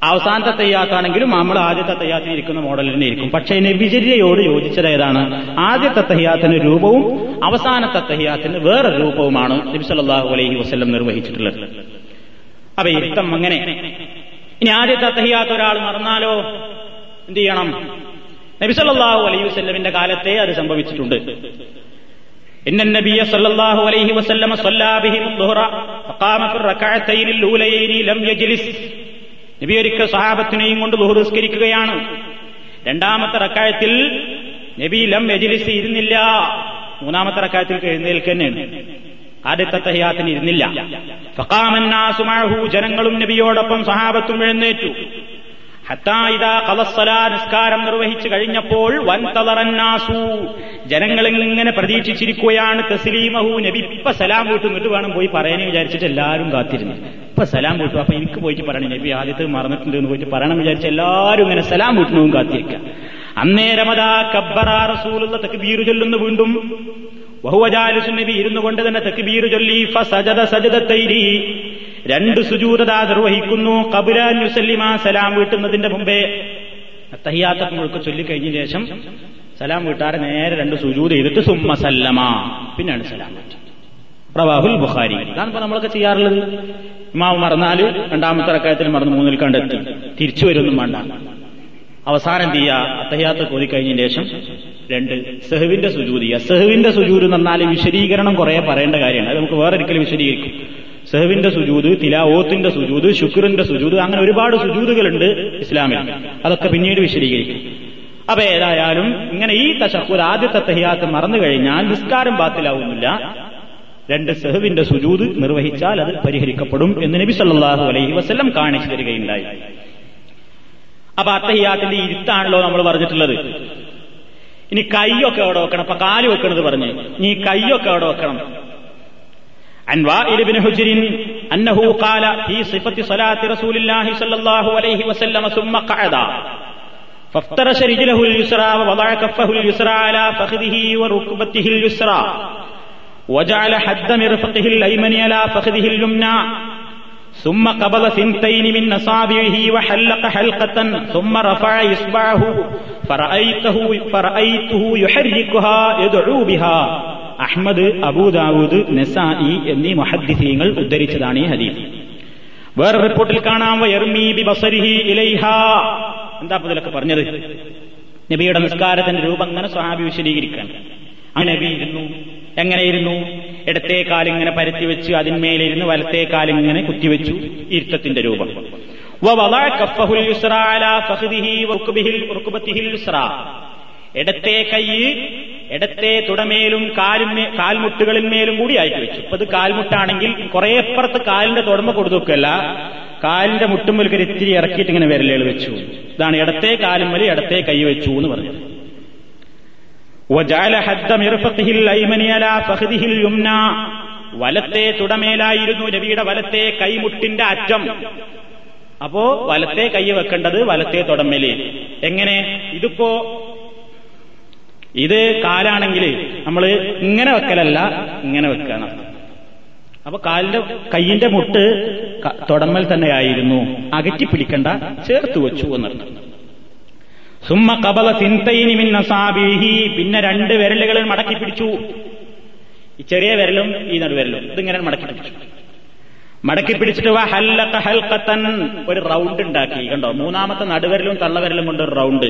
അവസാനത്തെ തയ്യാത്താണെങ്കിലും നമ്മൾ ആദ്യത്തെ തയ്യാത്തിന് ഇരിക്കുന്ന മോഡലിൽ തന്നെ ഇരിക്കും പക്ഷേ നബിചര്യയോട് യോജിച്ചത് ഏതാണ് ആദ്യത്തെ തയ്യാത്തിന് രൂപവും അവസാനത്തെ തയ്യാത്തിന് വേറെ രൂപവുമാണ് നബി സല്ലല്ലാഹു അലൈഹി വസല്ലം നിർവഹിച്ചിട്ടുള്ളത് അപ്പൊ ഇരുത്തം അങ്ങനെ ഇനി ആദ്യത്തെ തയ്യാത്ത ഒരാൾ മറന്നാലോ എന്ത് ചെയ്യണം നബി സല്ലല്ലാഹു അലൈഹി വസല്ലമിന്റെ കാലത്തെ അത് സംഭവിച്ചിട്ടുണ്ട് إن النبي صلى الله عليه وسلم صلى بهم الظهر فقام في الركعتين الأوليين لم يجلس നബി ഒരിക്കൽ സഹാബത്തിനെയും കൊണ്ട് ബഹുദസ്കരിക്കുകയാണ് രണ്ടാമത്തെ റക്കായത്തിൽ നബി ലം എജിലിസ് ഇരുന്നില്ല. മൂന്നാമത്തെ റക്കായത്തിൽ എഴുന്നേൽക്കന്നെയാണ് ആദ്യത്തെ തഹ്യാത്തിന് ഇരുന്നില്ല. ഫക്കാമന്നാസുമാഹു ജനങ്ങളും നബിയോടൊപ്പം സഹാബത്തും എഴുന്നേറ്റു. നിസ്കാരം നിർവഹിച്ചു കഴിഞ്ഞപ്പോൾ ജനങ്ങളിൽ ഇങ്ങനെ പ്രതീക്ഷിച്ചിരിക്കുകയാണ് തസ്ലീമഹു നബി ഇപ്പൊ സലാം വീട്ടുന്നിട്ട് വേണം പോയി പറയാനേ വിചാരിച്ചിട്ട് എല്ലാവരും കാത്തിരുന്നു. ഇപ്പൊ സലാം കൂട്ടും. അപ്പൊ എനിക്ക് പോയിട്ട് പറയണം നബി ആദ്യത്തെ മറന്നിട്ടുണ്ട് എന്ന് പോയിട്ട് പറയണം വിചാരിച്ച എല്ലാവരും ഇങ്ങനെ സലാം കൂട്ടണവും കാത്തിയേക്കാം അന്നേരമതാ കബ്ബറാ റസൂലുള്ള തക്ബീർ ചൊല്ലുന്ന വീണ്ടും ബഹുവജാലുസു നബി ഇരുന്നു കൊണ്ട് തന്നെ തക്ബീർ ചൊല്ലി ഫസജദ സജദത്തൈരി രണ്ട് സുജൂതത നിർവഹിക്കുന്നു കബുലാൻ യുസല്ലിമ സലാം വീട്ടുന്നതിന്റെ മുമ്പേ. തഹിയാത്ത മുഴുക്ക ചൊല്ലിക്കഴിഞ്ഞ ശേഷം സലാം വീട്ടാറെ നേരെ രണ്ട് സുജൂത് ചെയ്തിട്ട് സുമ്മ സല്ലമ പിന്നാണ് സലാം വീട്ടുന്നത് പ്രവാഹുൽ ബുഖാരി. അതാണ് ഇപ്പൊ നമ്മളൊക്കെ ചെയ്യാറുള്ളത്. ഇമാവ് മറന്നാൽ രണ്ടാമത്തെ റക്കായത്തിൽ മറന്ന് മൂന്നിൽ കണ്ടെത്തി. തിരിച്ചു വരുന്നു വേണ്ട. അവസാനം ചെയ്യുക അത്തഹ്യാത്ത് കോതിക്കഴിഞ്ഞതിന് ശേഷം രണ്ട് സെഹുവിന്റെ സുജൂതി. ചെയ്യുക സെഹുവിന്റെ സുജൂര് എന്ന് പറഞ്ഞാൽ വിശദീകരണം കുറെ പറയേണ്ട കാര്യമാണ്. അത് നമുക്ക് വേറെ ഒരിക്കലും വിശദീകരിക്കും. സെഹുവിന്റെ സുജൂത് തിലാവോത്തിന്റെ സുജൂത് ശുക്രിന്റെ സുജൂത് അങ്ങനെ ഒരുപാട് സുജൂതുകളുണ്ട് ഇസ്ലാമിൽ. അതൊക്കെ പിന്നീട് വിശദീകരിക്കും. അപ്പൊ ഏതായാലും ഇങ്ങനെ ഈ തശക്കൂർ ആദ്യത്തെ തഹിയാത്ത് മറന്നു കഴിഞ്ഞാൽ നിസ്കാരം ബാത്തിലാവുന്നില്ല. രണ്ട് സെഹുവിന്റെ സുജൂത് നിർവഹിച്ചാൽ അത് പരിഹരിക്കപ്പെടും എന്ന് നബി സല്ലല്ലാഹു അലൈഹി വസല്ലം കാണിച്ചു തരികയുണ്ടായി അപ്പൊ അത്തഹിയാത്തിന്റെ ഇരുത്താണല്ലോ നമ്മൾ പറഞ്ഞിട്ടുള്ളത് ഇനി കൈയൊക്കെ അവിടെ വെക്കണം അപ്പൊ കാല് വെക്കണത് പറഞ്ഞ് നീ കൈയൊക്കെ അവിടെ വെക്കണം عن وائل بن حجر أنه قال في صفة صلاة رسول الله صلى الله عليه وسلم ثم قعد فافترش رجله اليسرى ووضع كفه اليسرى على فخذه وركبته اليسرى وجعل حد مرفقه الأيمن على فخذه اليمنى ثم قبض ثنتين من أصابعه وحلق حلقة ثم رفع إصبعه فرأيته فرأيته يحركها يدعو بها അഹ്മദ് അബൂദാവൂദ് നസായി എന്നീ മുഹദ്ദിസീങ്ങൾ ഉദ്ധരിച്ചതാണ് ഈ ഹദീസ് വേറെ റിപ്പോർട്ടിൽ കാണാം വയർമീ ബി ബസരിഹി ഇലൈഹ എന്താ ഇപ്പൊ ഇതിലൊക്കെ പറഞ്ഞത് നബിയുടെ നിസ്കാരത്തിന്റെ രൂപം അങ്ങനെ സ്വഹാബി വിശദീകരിക്കാൻ അങ്ങനെ നബി ഇരുന്നു എങ്ങനെയിരുന്നു? ഇടത്തെ കാലിങ്ങനെ പരത്തി വെച്ച് അതിന്മേലിരുന്ന് വലത്തെ കാലിങ്ങനെ കുത്തിവെച്ചു ഇരുത്തത്തിന്റെ രൂപം. ഇടത്തെ കൈ ഇടത്തെ തുടമേലും കാലുമേ കാൽമുട്ടുകളിന്മേലും കൂടി അയച്ചു വെച്ചു. ഇപ്പൊ ഇത് കാൽമുട്ടാണെങ്കിൽ കുറെ അപ്പുറത്ത് കാലിന്റെ തുടമ കൊടുത്തു വെക്കല്ല കാലിന്റെ മുട്ടുമ്പൽക്കൊരു ഇത്തിരി ഇറക്കിയിട്ട് ഇങ്ങനെ വിരലുകൾ വെച്ചു. ഇതാണ് ഇടത്തെ വലി ഇടത്തെ കൈ വെച്ചു എന്ന് പറഞ്ഞത്. വലത്തെ തുടമേലായിരുന്നു നബിയുടെ വലത്തെ കൈമുട്ടിന്റെ അറ്റം. അപ്പോ വലത്തെ കൈ വെക്കേണ്ടത് വലത്തെ തുടമേൽ. എങ്ങനെ? ഇതിപ്പോ ഇത് കാലാണെങ്കിൽ നമ്മൾ ഇങ്ങനെ വെക്കലല്ല ഇങ്ങനെ വെക്കണം. അപ്പൊ കാലിന്റെ കൈയിന്റെ മുട്ട് തുടമ്മൽ തന്നെയായിരുന്നു അകറ്റി പിടിക്കണ്ട ചേർത്ത് വെച്ചു എന്നർത്ഥം സുമ്മ കബല സിന്തൈനി മിന്നസാബിഹി പിന്നെ രണ്ട് വിരലുകൾ മടക്കി പിടിച്ചു. ഈ ചെറിയ വിരലും ഈ നടുവിരലും ഇതിങ്ങനെ മടക്കി പിടിച്ചു. മടക്കി പിടിച്ചിട്ട് വാ ഹൽക്കത്തൻ ഒരു റൗണ്ട് ഉണ്ടാക്കി. കണ്ടോ? മൂന്നാമത്തെ നടുവിരലും തള്ളവിരലും കൊണ്ട് ഒരു റൗണ്ട്.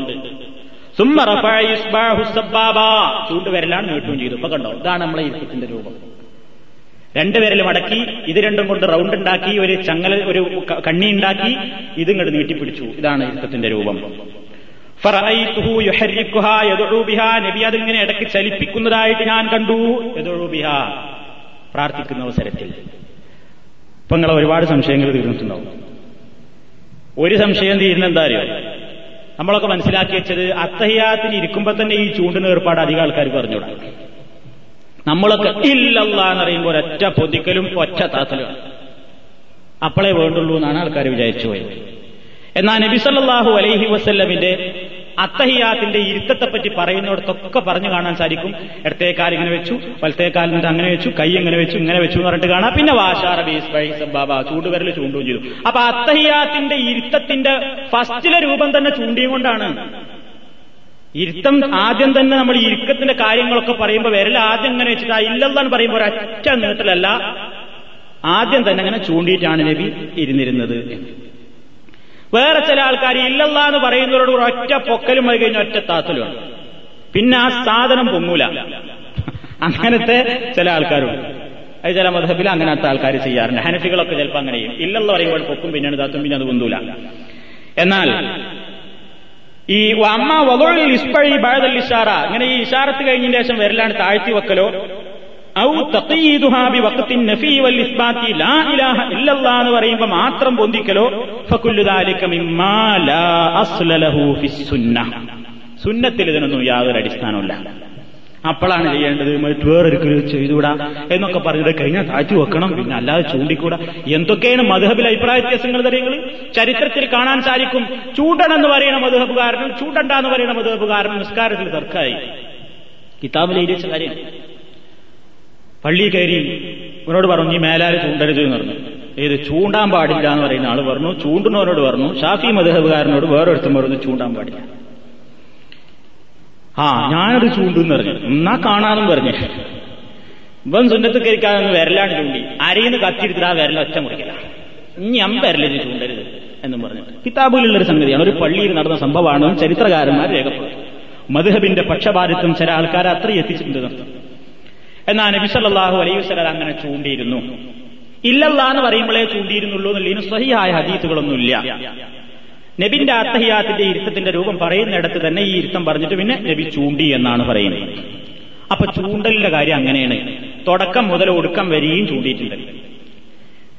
ചൂണ്ടുവിരലാണ് നീട്ടുകയും ചെയ്തു. ഇപ്പൊ കണ്ടോ? ഇതാണ് നമ്മളെ ഇരുത്തത്തിന്റെ രൂപം. രണ്ടുപേരിൽ മടക്കി. ഇത് രണ്ടും കൊണ്ട് റൗണ്ട് ഉണ്ടാക്കി. ഒരു ചങ്ങല ഒരു കണ്ണി ഉണ്ടാക്കി. ഇതിങ്ങോട്ട് നീട്ടിപ്പിടിച്ചു ഇതാണ് ഇരുത്തത്തിന്റെ രൂപം. നബി അതിങ്ങനെ ഇടയ്ക്ക് ചലിപ്പിക്കുന്നതായിട്ട് ഞാൻ കണ്ടു. പ്രാർത്ഥിക്കുന്ന അവസരത്തിൽ. ഇപ്പൊ നിങ്ങൾ ഒരുപാട് സംശയങ്ങൾ തീർന്നിട്ടുണ്ടാവും. ഒരു സംശയം തീരുന്ന എന്താ അറിയോ നമ്മളൊക്കെ മനസ്സിലാക്കി വെച്ചത് അത്തഹിയാത്തിന് ഇരിക്കുമ്പോ തന്നെ ഈ ചൂണ്ടിന് ഏർപ്പാട് അധികം ആൾക്കാർ പറഞ്ഞുകൂടാ. നമ്മളൊക്കെ ഇല്ലല്ല എന്ന് പറയുമ്പോൾ ഒറ്റ പൊതിക്കലും ഒറ്റ താത്തലും അപ്പോളേ വേണ്ടുള്ളൂ എന്നാണ് ആൾക്കാർ വിചാരിച്ചു പോയത്. എന്നാൽ നബിസല്ലാഹു അലൈഹി വസ്ല്ലമിന്റെ അത്തഹിയാത്തിന്റെ ഇരുത്തത്തെപ്പറ്റി പറയുന്നിടത്തൊക്കെ പറഞ്ഞു കാണാൻ സാധിക്കും. ഇടത്തേക്കാൽ ഇങ്ങനെ വെച്ചു വലത്തേക്കാൽ എന്നിട്ട് അങ്ങനെ വെച്ചു കൈ ഇങ്ങനെ വെച്ചു ഇങ്ങനെ വെച്ചു എന്ന് പറഞ്ഞിട്ട് കാണാം. പിന്നെ വാഷാറ ബീസ് ബാബ ചൂണ്ടുവരൽ ചൂണ്ടുകയും ചെയ്തു. അപ്പൊ അത്തഹിയാത്തിന്റെ ഇരുത്തത്തിന്റെ ഫസ്റ്റിലെ രൂപം തന്നെ ചൂണ്ടിയും കൊണ്ടാണ്. ഇരുത്തം ആദ്യം തന്നെ നമ്മൾ ഇരുക്കത്തിന്റെ കാര്യങ്ങളൊക്കെ പറയുമ്പോൾ വിരൽ ആദ്യം ഇങ്ങനെ വെച്ചിട്ട് ഇല്ലെന്നാണ് പറയുമ്പോൾ ഒരൊറ്റ നീട്ടലല്ല ആദ്യം തന്നെ അങ്ങനെ ചൂണ്ടിയിട്ടാണ് നബി ഇരുന്നിരുന്നത് വേറെ ചില ആൾക്കാർ ഇല്ലല്ല എന്ന് പറയുന്നവരോട് ഒറ്റ പൊക്കലും മതി കഴിഞ്ഞ ഒറ്റ താത്തലുമാണ് പിന്നെ ആ സാധനം പൊങ്ങൂല. അങ്ങനത്തെ ചില ആൾക്കാരുണ്ട്. അത് ചില മധബിൽ അങ്ങനത്തെ ആൾക്കാർ ചെയ്യാറുണ്ട്. ഹനഫികളൊക്കെ ചിലപ്പോൾ അങ്ങനെ ചെയ്യും. ഇല്ലെന്ന് പറയുമ്പോൾ പൊക്കും പിന്നെയാണ് താത്തും പിന്നെ അത് പൊന്തൂല. എന്നാൽ ഈ അമ്മ വകോളിൽ ഇസ്പഴി ബാഴതൽ ഇഷാറ ഇങ്ങനെ ഈ ഇഷാറത്ത് കഴിഞ്ഞതിന് ശേഷം വരലാണ് താഴ്ത്തി വെക്കലോ? എന്ന് പറയുമ്പോൾ മാത്രം പൊന്തിക്കലോ? സുന്നത്തിൽ ഇതിനൊന്നും യാതൊരു അടിസ്ഥാനമില്ല അപ്പോഴാണ് ചെയ്യേണ്ടത് വേറൊരിക്കലും ചെയ്തുകൂടാ എന്നൊക്കെ പറഞ്ഞിട്ട് കഴിഞ്ഞാൽ താഴ്ത്തി വെക്കണം. പിന്നെ അല്ലാതെ ചൂണ്ടിക്കൂടാ. എന്തൊക്കെയാണ് മധുഹബിൽ അഭിപ്രായ വ്യത്യാസങ്ങൾ തരങ്ങൾ ചരിത്രത്തിൽ കാണാൻ സാധിക്കും. എന്ന് പറയുന്ന മധുഹബുകാരനും ചൂണ്ടണ്ട എന്ന് പറയുന്ന മധുഹബുകാരനും നിസ്കാരത്തിൽ തർക്കായി. കിതാബിലെ കാര്യം. പള്ളി കയറി ഇവനോട് പറഞ്ഞു ഈ മേലാൽ ചൂണ്ടരുത് എന്ന് പറഞ്ഞു. ഏത് ചൂണ്ടാൻ പാടില്ല എന്ന് പറയുന്ന ആൾ പറഞ്ഞു. ചൂണ്ടുന്നവരോട് പറഞ്ഞു ഷാഫി മധുഹബുകാരനോട് വേറൊരുത്തും പറഞ്ഞു ചൂണ്ടാൻ പാടില്ല. ആ ഞാനത് ചൂണ്ടെന്ന് പറഞ്ഞു. എന്നാ കാണാന്നും പറഞ്ഞു. ഇവൻ സുന്നത്ത് കരിക്കാതെ വിരലാണ് ചൂണ്ടി. അരയിന്ന് കത്തിയെടുത്തിട്ട് ആ വിരല ഒറ്റ മുറിക്കല. ഇനി അമ്പ വിരലിന് ചൂണ്ടരുത് എന്നും പറഞ്ഞു. കിതാബിലുള്ള ഒരു സംഗതിയാണ്. ഒരു പള്ളിയിൽ നടന്ന സംഭവമാണ് ചരിത്രകാരന്മാർ രേഖപ്പെടുത്തും മധുഹബിന്റെ പക്ഷപാതിത്വം ചില ആൾക്കാർ അത്ര എത്തിച്ചിട്ടുണ്ട് നിർത്തും എന്നാൽ നബി സല്ലല്ലാഹു അലൈഹി വസല്ലം അങ്ങനെ ചൂണ്ടിയിരുന്നു. ഇല്ലല്ല എന്ന് പറയുമ്പോഴേ ചൂണ്ടിയിരുന്നുള്ളൂ എന്നുള്ളതിന് സഹിയായ ഹദീസുകളൊന്നുമില്ല. നബിന്റെ അത്തഹിയാത്തിന്റെ ഇരുത്തത്തിന്റെ രൂപം പറയുന്നിടത്ത് തന്നെ ഈ ഇരുത്തം പറഞ്ഞിട്ട് പിന്നെ നബി ചൂണ്ടി എന്നാണ് പറയുന്നത്. അപ്പൊ ചൂണ്ടലിന്റെ കാര്യം അങ്ങനെയാണ്. തുടക്കം മുതൽ ഒടുക്കം വരെയും ചൂണ്ടിയിട്ടുണ്ട്.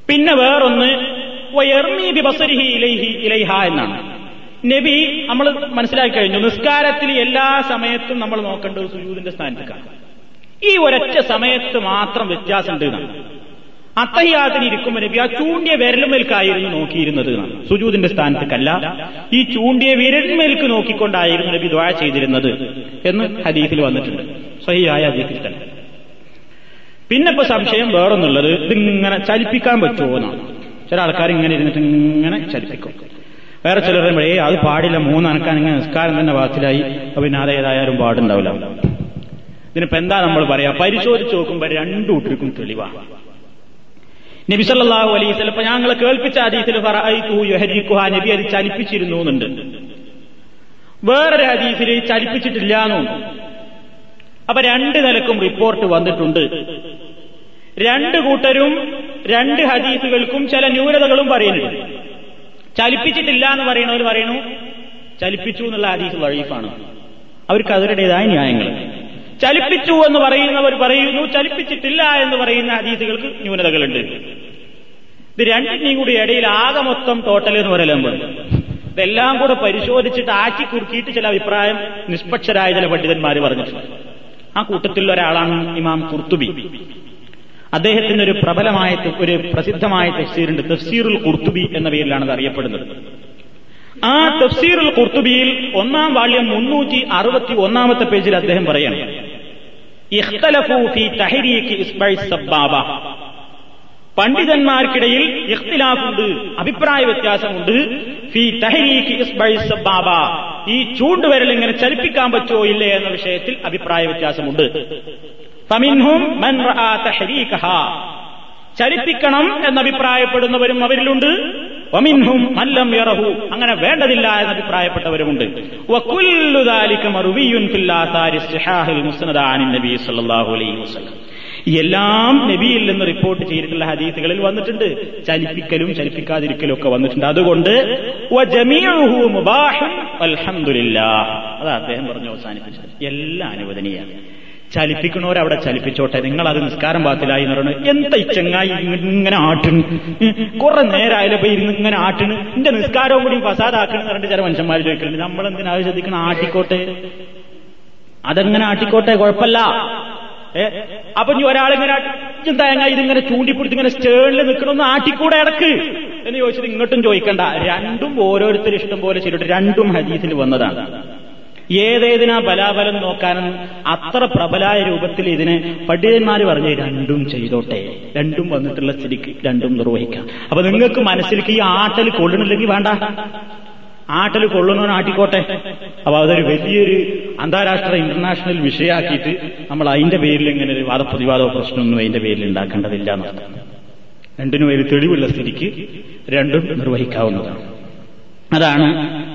പിന്നെ വേറൊന്ന് എന്നാണ്. നബി നമ്മൾ മനസ്സിലാക്കി കഴിഞ്ഞു നിസ്കാരത്തിൽ എല്ലാ സമയത്തും നമ്മൾ നോക്കേണ്ടത് സുജൂദിന്റെ സ്ഥാനത്തേക്കാണ് ഈ ഒരൊറ്റ സമയത്ത് മാത്രം വ്യത്യാസമുണ്ട് എന്നാണ്. അത്തഹിയാത്തിന് ഇരിക്കുമ്പോൾ നബി ആ ചൂണ്ടിയ വിരലുമേൽക്കായിരുന്നു നോക്കിയിരുന്നത് സുജൂദിന്റെ സ്ഥാനത്തേക്കല്ല ഈ ചൂണ്ടിയ വിരൽമേൽക്ക് നോക്കിക്കൊണ്ടായിരുന്നു നബി ദ്വാ ചെയ്തിരുന്നത് എന്ന് ഹദീഫിൽ വന്നിട്ടുണ്ട്. സഹിയായ ഹദീഫിൽ തന്നെ പിന്നെ ഇപ്പൊ സംശയം വേറൊന്നുള്ളത് ഇതിങ്ങനെ ചലിപ്പിക്കാൻ പറ്റുമോ എന്നാണ്. ചില ആൾക്കാർ ഇങ്ങനെ ഇരുന്നിട്ട് ഇങ്ങനെ ചലിപ്പിക്കും. വേറെ ചിലർ ഏ അത് പാടില്ല മൂന്നനക്കാൻ ഇങ്ങനെ നിസ്കാരം തന്നെ വാത്തിലായി പിന്നെ അതേതായാലും പാടുണ്ടാവില്ല. ഇതിനിപ്പോ എന്താ നമ്മൾ പറയാ? പരിശോധിച്ച് നോക്കുമ്പോ രണ്ടു കൂട്ടർക്കും തെളിവാണ് നബിസല്ലാഹു അലൈഹി ഇപ്പൊ ഞങ്ങൾ കേൾപ്പിച്ച അതീസിൽ യുഹരിക്കുഹ നബി അത് ചലിപ്പിച്ചിരുന്നു എന്നുണ്ട് വേറൊരു ഹദീസിൽ ചലിപ്പിച്ചിട്ടില്ല എന്നും അപ്പൊ രണ്ട് നിലക്കും റിപ്പോർട്ട് വന്നിട്ടുണ്ട്. രണ്ട് കൂട്ടരും രണ്ട് ഹദീസുകൾക്കും ചില ന്യൂനതകളും പറയുന്നുണ്ട്. ചലിപ്പിച്ചിട്ടില്ല എന്ന് പറയുന്നവർ പറയുന്നു ചലിപ്പിച്ചു എന്നുള്ള ഹദീസ് വഴീഫാണ്. അവർക്ക് അവരുടേതായ ന്യായങ്ങൾ. ചലിപ്പിച്ചു എന്ന് പറയുന്നവർ പറയുന്നു ചലിപ്പിച്ചിട്ടില്ല എന്ന് പറയുന്ന ഹദീസുകൾക്ക് ന്യൂനതകളുണ്ട്. ഇത് രണ്ടിനെയും കൂടി ഇടയിൽ ആകെ മൊത്തം ടോട്ടൽ എന്ന് പറയലുമ്പോൾ ഇതെല്ലാം കൂടെ പരിശോധിച്ചിട്ട് ആക്കി കുറുക്കിയിട്ട് ചില അഭിപ്രായം നിഷ്പക്ഷരായ ചില പണ്ഡിതന്മാർ പറഞ്ഞിട്ടുണ്ട്. ആ കൂട്ടത്തിൽ ഒരാളാണ് ഇമാം കുർത്തുബി. അദ്ദേഹത്തിന് ഒരു പ്രബലമായ ഒരു പ്രസിദ്ധമായ തഫ്സീറുണ്ട്. തഫ്സീറുൽ കുർത്തുബി എന്ന പേരിലാണ് അത് അറിയപ്പെടുന്നത്. ആ തഫ്സീറുൽ കുർത്തുബിയിൽ ഒന്നാം വാള്യം മുന്നൂറ്റി അറുപത്തി ഒന്നാമത്തെ പേജിൽ അദ്ദേഹം പറയാണ് പണ്ഡിതന്മാർക്കിടയിൽ ഇഖ്തിലാഫുണ്ട് അഭിപ്രായ വ്യത്യാസമുണ്ട്. ഫി തഹരീഖ് സബ്ബാബ. ഈ ചൂണ്ടുവരൽ ഇങ്ങനെ ചലിപ്പിക്കാൻ പറ്റുമോ ഇല്ലേ എന്ന വിഷയത്തിൽ അഭിപ്രായ വ്യത്യാസമുണ്ട്. മൻ ചലിപ്പിക്കണം എന്നഭിപ്രായപ്പെടുന്നവരും അവരിലുണ്ട്. ഒമിൻഹും മല്ലം യറഹു. അങ്ങനെ വേണ്ടതില്ല എന്ന് അഭിപ്രായപ്പെട്ടവരുമുണ്ട് എല്ലാം നബിയിൽ നിന്ന് റിപ്പോർട്ട് ചെയ്തിട്ടുള്ള ഹദീസുകളിൽ വന്നിട്ടുണ്ട്. ചലിപ്പിക്കലും ചലിപ്പിക്കാതിരിക്കലും ഒക്കെ വന്നിട്ടുണ്ട്. അതുകൊണ്ട് അതാ അദ്ദേഹം പറഞ്ഞു അവസാനിപ്പിച്ചത്. എല്ലാം അനുവദനീയാണ് ചലിപ്പിക്കണവരവിടെ ചലിപ്പിച്ചോട്ടെ. നിങ്ങൾ അത് നിസ്കാരം പാത്തിലായി എന്ന് പറയുന്നത് എന്താ ഈ ചെങ്ങായി ഇങ്ങനെ ആട്ടണ്? കുറെ നേരമായാലും പോയി ഇരുന്ന് ഇങ്ങനെ ആട്ടണ്. എന്റെ നിസ്കാരവും കൂടി ഫസാദാക്കണം എന്ന് പറഞ്ഞിട്ട് ചില മനുഷ്യന്മാർ ചോദിക്കുന്നുണ്ട് നമ്മൾ എന്തിനാ ശ്രദ്ധിക്കണം? ആട്ടിക്കോട്ടെ. അതെങ്ങനെ ആട്ടിക്കോട്ടെ? കുഴപ്പമില്ല. ഏ? അപ്പൊ ഇനി ഒരാളിങ്ങനെ തേങ്ങ ഇതിങ്ങനെ ചൂണ്ടിപ്പിടിച്ച് ഇങ്ങനെ സ്റ്റേണിൽ നിൽക്കണമെന്ന് ആട്ടിക്കൂടെ ഇടയ്ക്ക്. എന്ന് ചോദിച്ചിട്ട് ഇങ്ങോട്ടും ചോദിക്കണ്ട. രണ്ടും ഓരോരുത്തർ ഇഷ്ടം പോലെ ചെയ്തിട്ട് രണ്ടും ഹദീസിൽ വന്നതാണ്. ഏതേതിനാ ബലാബലം നോക്കാനും അത്ര പ്രബലായ രൂപത്തിൽ ഇതിനെ പണ്ഡിതന്മാർ പറഞ്ഞ് രണ്ടും ചെയ്തോട്ടെ. രണ്ടും വന്നിട്ടുള്ള സ്ഥിതിക്ക് രണ്ടും നിർവഹിക്കാം. അപ്പൊ നിങ്ങൾക്ക് മനസ്സിലേക്ക് ഈ ആട്ടൽ കൊള്ളണില്ലെങ്കിൽ വേണ്ട. ആട്ടൽ കൊള്ളുന്നവൻ ആട്ടിക്കോട്ടെ. അപ്പൊ അതൊരു വലിയൊരു അന്താരാഷ്ട്ര ഇന്റർനാഷണൽ വിഷയമാക്കിയിട്ട് നമ്മൾ അതിന്റെ പേരിൽ ഇങ്ങനെ ഒരു വാദപ്രതിവാദ പ്രശ്നമൊന്നും അതിന്റെ പേരിൽ ഉണ്ടാക്കേണ്ടതില്ല എന്നാണ് രണ്ടിനും ഒരു തെളിവുള്ള സ്ഥിതിക്ക് രണ്ടും നിർവഹിക്കാവുന്നതാണ്. അതാണ്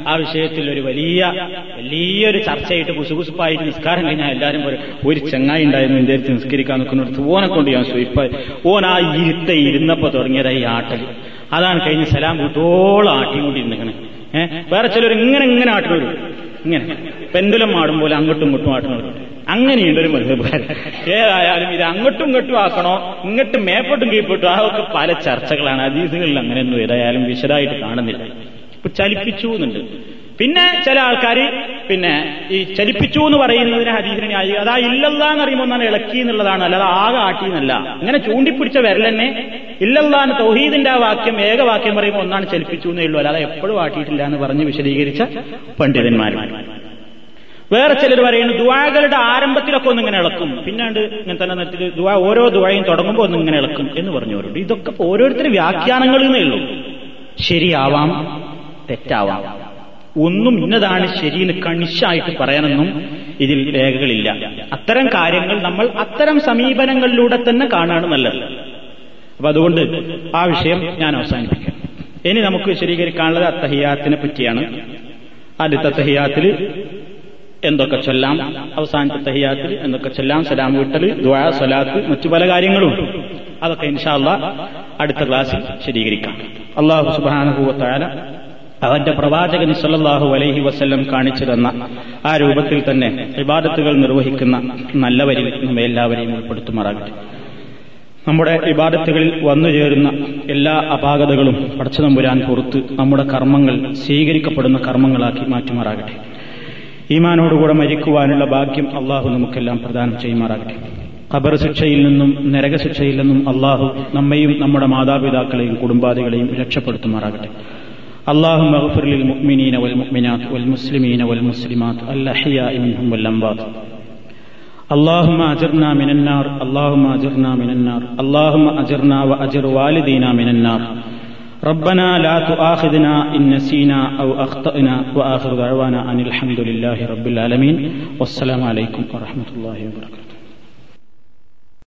ആ വിഷയത്തിൽ ഒരു വലിയ വലിയൊരു ചർച്ചയായിട്ട് കുസുകുസുപ്പായിട്ട് നിസ്കാരം കഴിഞ്ഞാൽ എല്ലാവരും പറയും ഒരു ചെങ്ങായി ഉണ്ടായിരുന്നു അടുത്ത് നിസ്കരിക്കാൻ നിൽക്കുന്നിടത്ത് ഓനെ കൊണ്ട് ഞാൻ സ്വയിപ്പ് ഓൻ ആ ഇരുത്ത ഇരുന്നപ്പോ തുടങ്ങിയതായി ഈ ആട്ടൽ. അതാണ് കഴിഞ്ഞ് സലാം കൂട്ടോളം ആട്ടിക്കൊണ്ടിരുന്നിങ്ങനെ ഏഹ് വേറെ ചിലർ ഇങ്ങനെ ഇങ്ങനെ ആട്ടുന്നവരും ഇങ്ങനെ. പെൻഡുലം ആടും പോലെ അങ്ങോട്ടും ഇങ്ങോട്ടും ആട്ടുന്നത് അങ്ങനെയുണ്ട് ഒരു മധുബാരൻ ഏതായാലും ഇത് അങ്ങോട്ടും ഇങ്ങോട്ടും ആക്കണോ ഇങ്ങോട്ടും മേപ്പോട്ടും കീഴ്പോട്ടും അതൊക്കെ പല ചർച്ചകളാണ്. അതീസുകളിൽ അങ്ങനെയൊന്നും ഏതായാലും വിശദമായിട്ട് കാണുന്നില്ല. ചലിപ്പിച്ചു എന്നുണ്ട്. പിന്നെ ചില ആൾക്കാർ പിന്നെ ഈ ചലിപ്പിച്ചു എന്ന് പറയുന്നതിന് ഹദീസിനെ ന്യായി അതാ ഇല്ലല്ല എന്ന് അറിയുമ്പോൾ ഒന്നാണ് ഇളക്കി എന്നുള്ളതാണ്. അല്ലാതെ ആകെ ആട്ടി എന്നല്ല. ഇങ്ങനെ ചൂണ്ടിപ്പിടിച്ച വിരലെന്നെ ഇല്ലല്ലാന്ന് തൗഹീദിന്റെ ആ വാക്യം ഏകവാക്യം പറയുമ്പോൾ ഒന്നാണ് ചലിപ്പിച്ചു എന്നേ ഉള്ളൂ. അല്ലാതെ എപ്പോഴും ആട്ടിയിട്ടില്ല എന്ന് പറഞ്ഞ് വിശദീകരിച്ച പണ്ഡിതന്മാരും. വേറെ ചിലർ പറയുന്നു ദുവാകളുടെ ആരംഭത്തിലൊക്കെ ഒന്ന് ഇങ്ങനെ ഇളക്കും. പിന്നാണ്ട് ഇങ്ങനെ തന്നെ നിർത്തി ദുവാ ഓരോ ദുവായും തുടങ്ങുമ്പോൾ ഒന്ന് ഇങ്ങനെ ഇളക്കും എന്ന് പറഞ്ഞവരുണ്ട്. ഇതൊക്കെ ഓരോരുത്തരും വ്യാഖ്യാനങ്ങളിൽ നിന്നേ ഉള്ളൂ. ശരിയാവാം തെറ്റാവാം. ഒന്നും ഇന്നതാണ് ശരിയെന്ന് കണിശായിട്ട് പറയാനൊന്നും ഇതിൽ രേഖകളില്ല. അത്തരം കാര്യങ്ങൾ നമ്മൾ അത്തരം സമീപനങ്ങളിലൂടെ തന്നെ കാണാണ് നല്ലത്. അപ്പൊ അതുകൊണ്ട് ആ വിഷയം ഞാൻ അവസാനിപ്പിക്കാം. ഇനി നമുക്ക് വിശദീകരിക്കാനുള്ളത് അത്തഹിയാത്തിനെ പറ്റിയാണ്. ആദ്യത്തെ തഹിയാത്തിൽ എന്തൊക്കെ ചൊല്ലാം അവസാനത്തെ തഹിയാത്തിൽ എന്തൊക്കെ ചൊല്ലാം സലാം വീട്ടൽ ദ്വാ സലാത്ത് മറ്റു പല കാര്യങ്ങളും. അതൊക്കെ ഇൻഷാല്ല അടുത്ത ക്ലാസ്സിൽ ശരീകരിക്കാം അള്ളാഹു സുബാനുഭൂവത്തായ അവന്റെ പ്രവാചകൻ സല്ലാഹു അലൈഹി വസ്ല്ലം കാണിച്ചു തന്ന ആ രൂപത്തിൽ തന്നെ ഇബാദത്തുകൾ നിർവഹിക്കുന്ന നല്ലവരിൽ നമ്മെ എല്ലാവരെയും ഉൾപ്പെടുത്തുമാറാകട്ടെ. നമ്മുടെ ഇബാദത്തുകളിൽ വന്നു ചേരുന്ന എല്ലാ അപാകതകളും പടച്ചതമ്പുരാൻ പുറത്ത് നമ്മുടെ കർമ്മങ്ങൾ സ്വീകരിക്കപ്പെടുന്ന കർമ്മങ്ങളാക്കി മാറ്റുമാറാകട്ടെ. ഈമാനോടുകൂടെ മരിക്കുവാനുള്ള ഭാഗ്യം അള്ളാഹു നമുക്കെല്ലാം പ്രദാനം ചെയ്യുമാറാകട്ടെ. ഖബർ ശിക്ഷയിൽ നിന്നും നരകശിക്ഷയിൽ നിന്നും അള്ളാഹു നമ്മയും നമ്മുടെ മാതാപിതാക്കളെയും കുടുംബാദികളെയും രക്ഷപ്പെടുത്തുമാറാകട്ടെ. اللهم اغفر للمؤمنين والمؤمنات والمسلمين والمسلمات الأحياء منهم والأموات. اللهم أجرنا من النار اللهم أجرنا من النار اللهم أجرنا وأجر والدينا من النار. ربنا لا تؤاخذنا إن نسينا أو أخطأنا وآخر دعوانا أن الحمد لله رب العالمين. والسلام عليكم ورحمة الله وبركاته.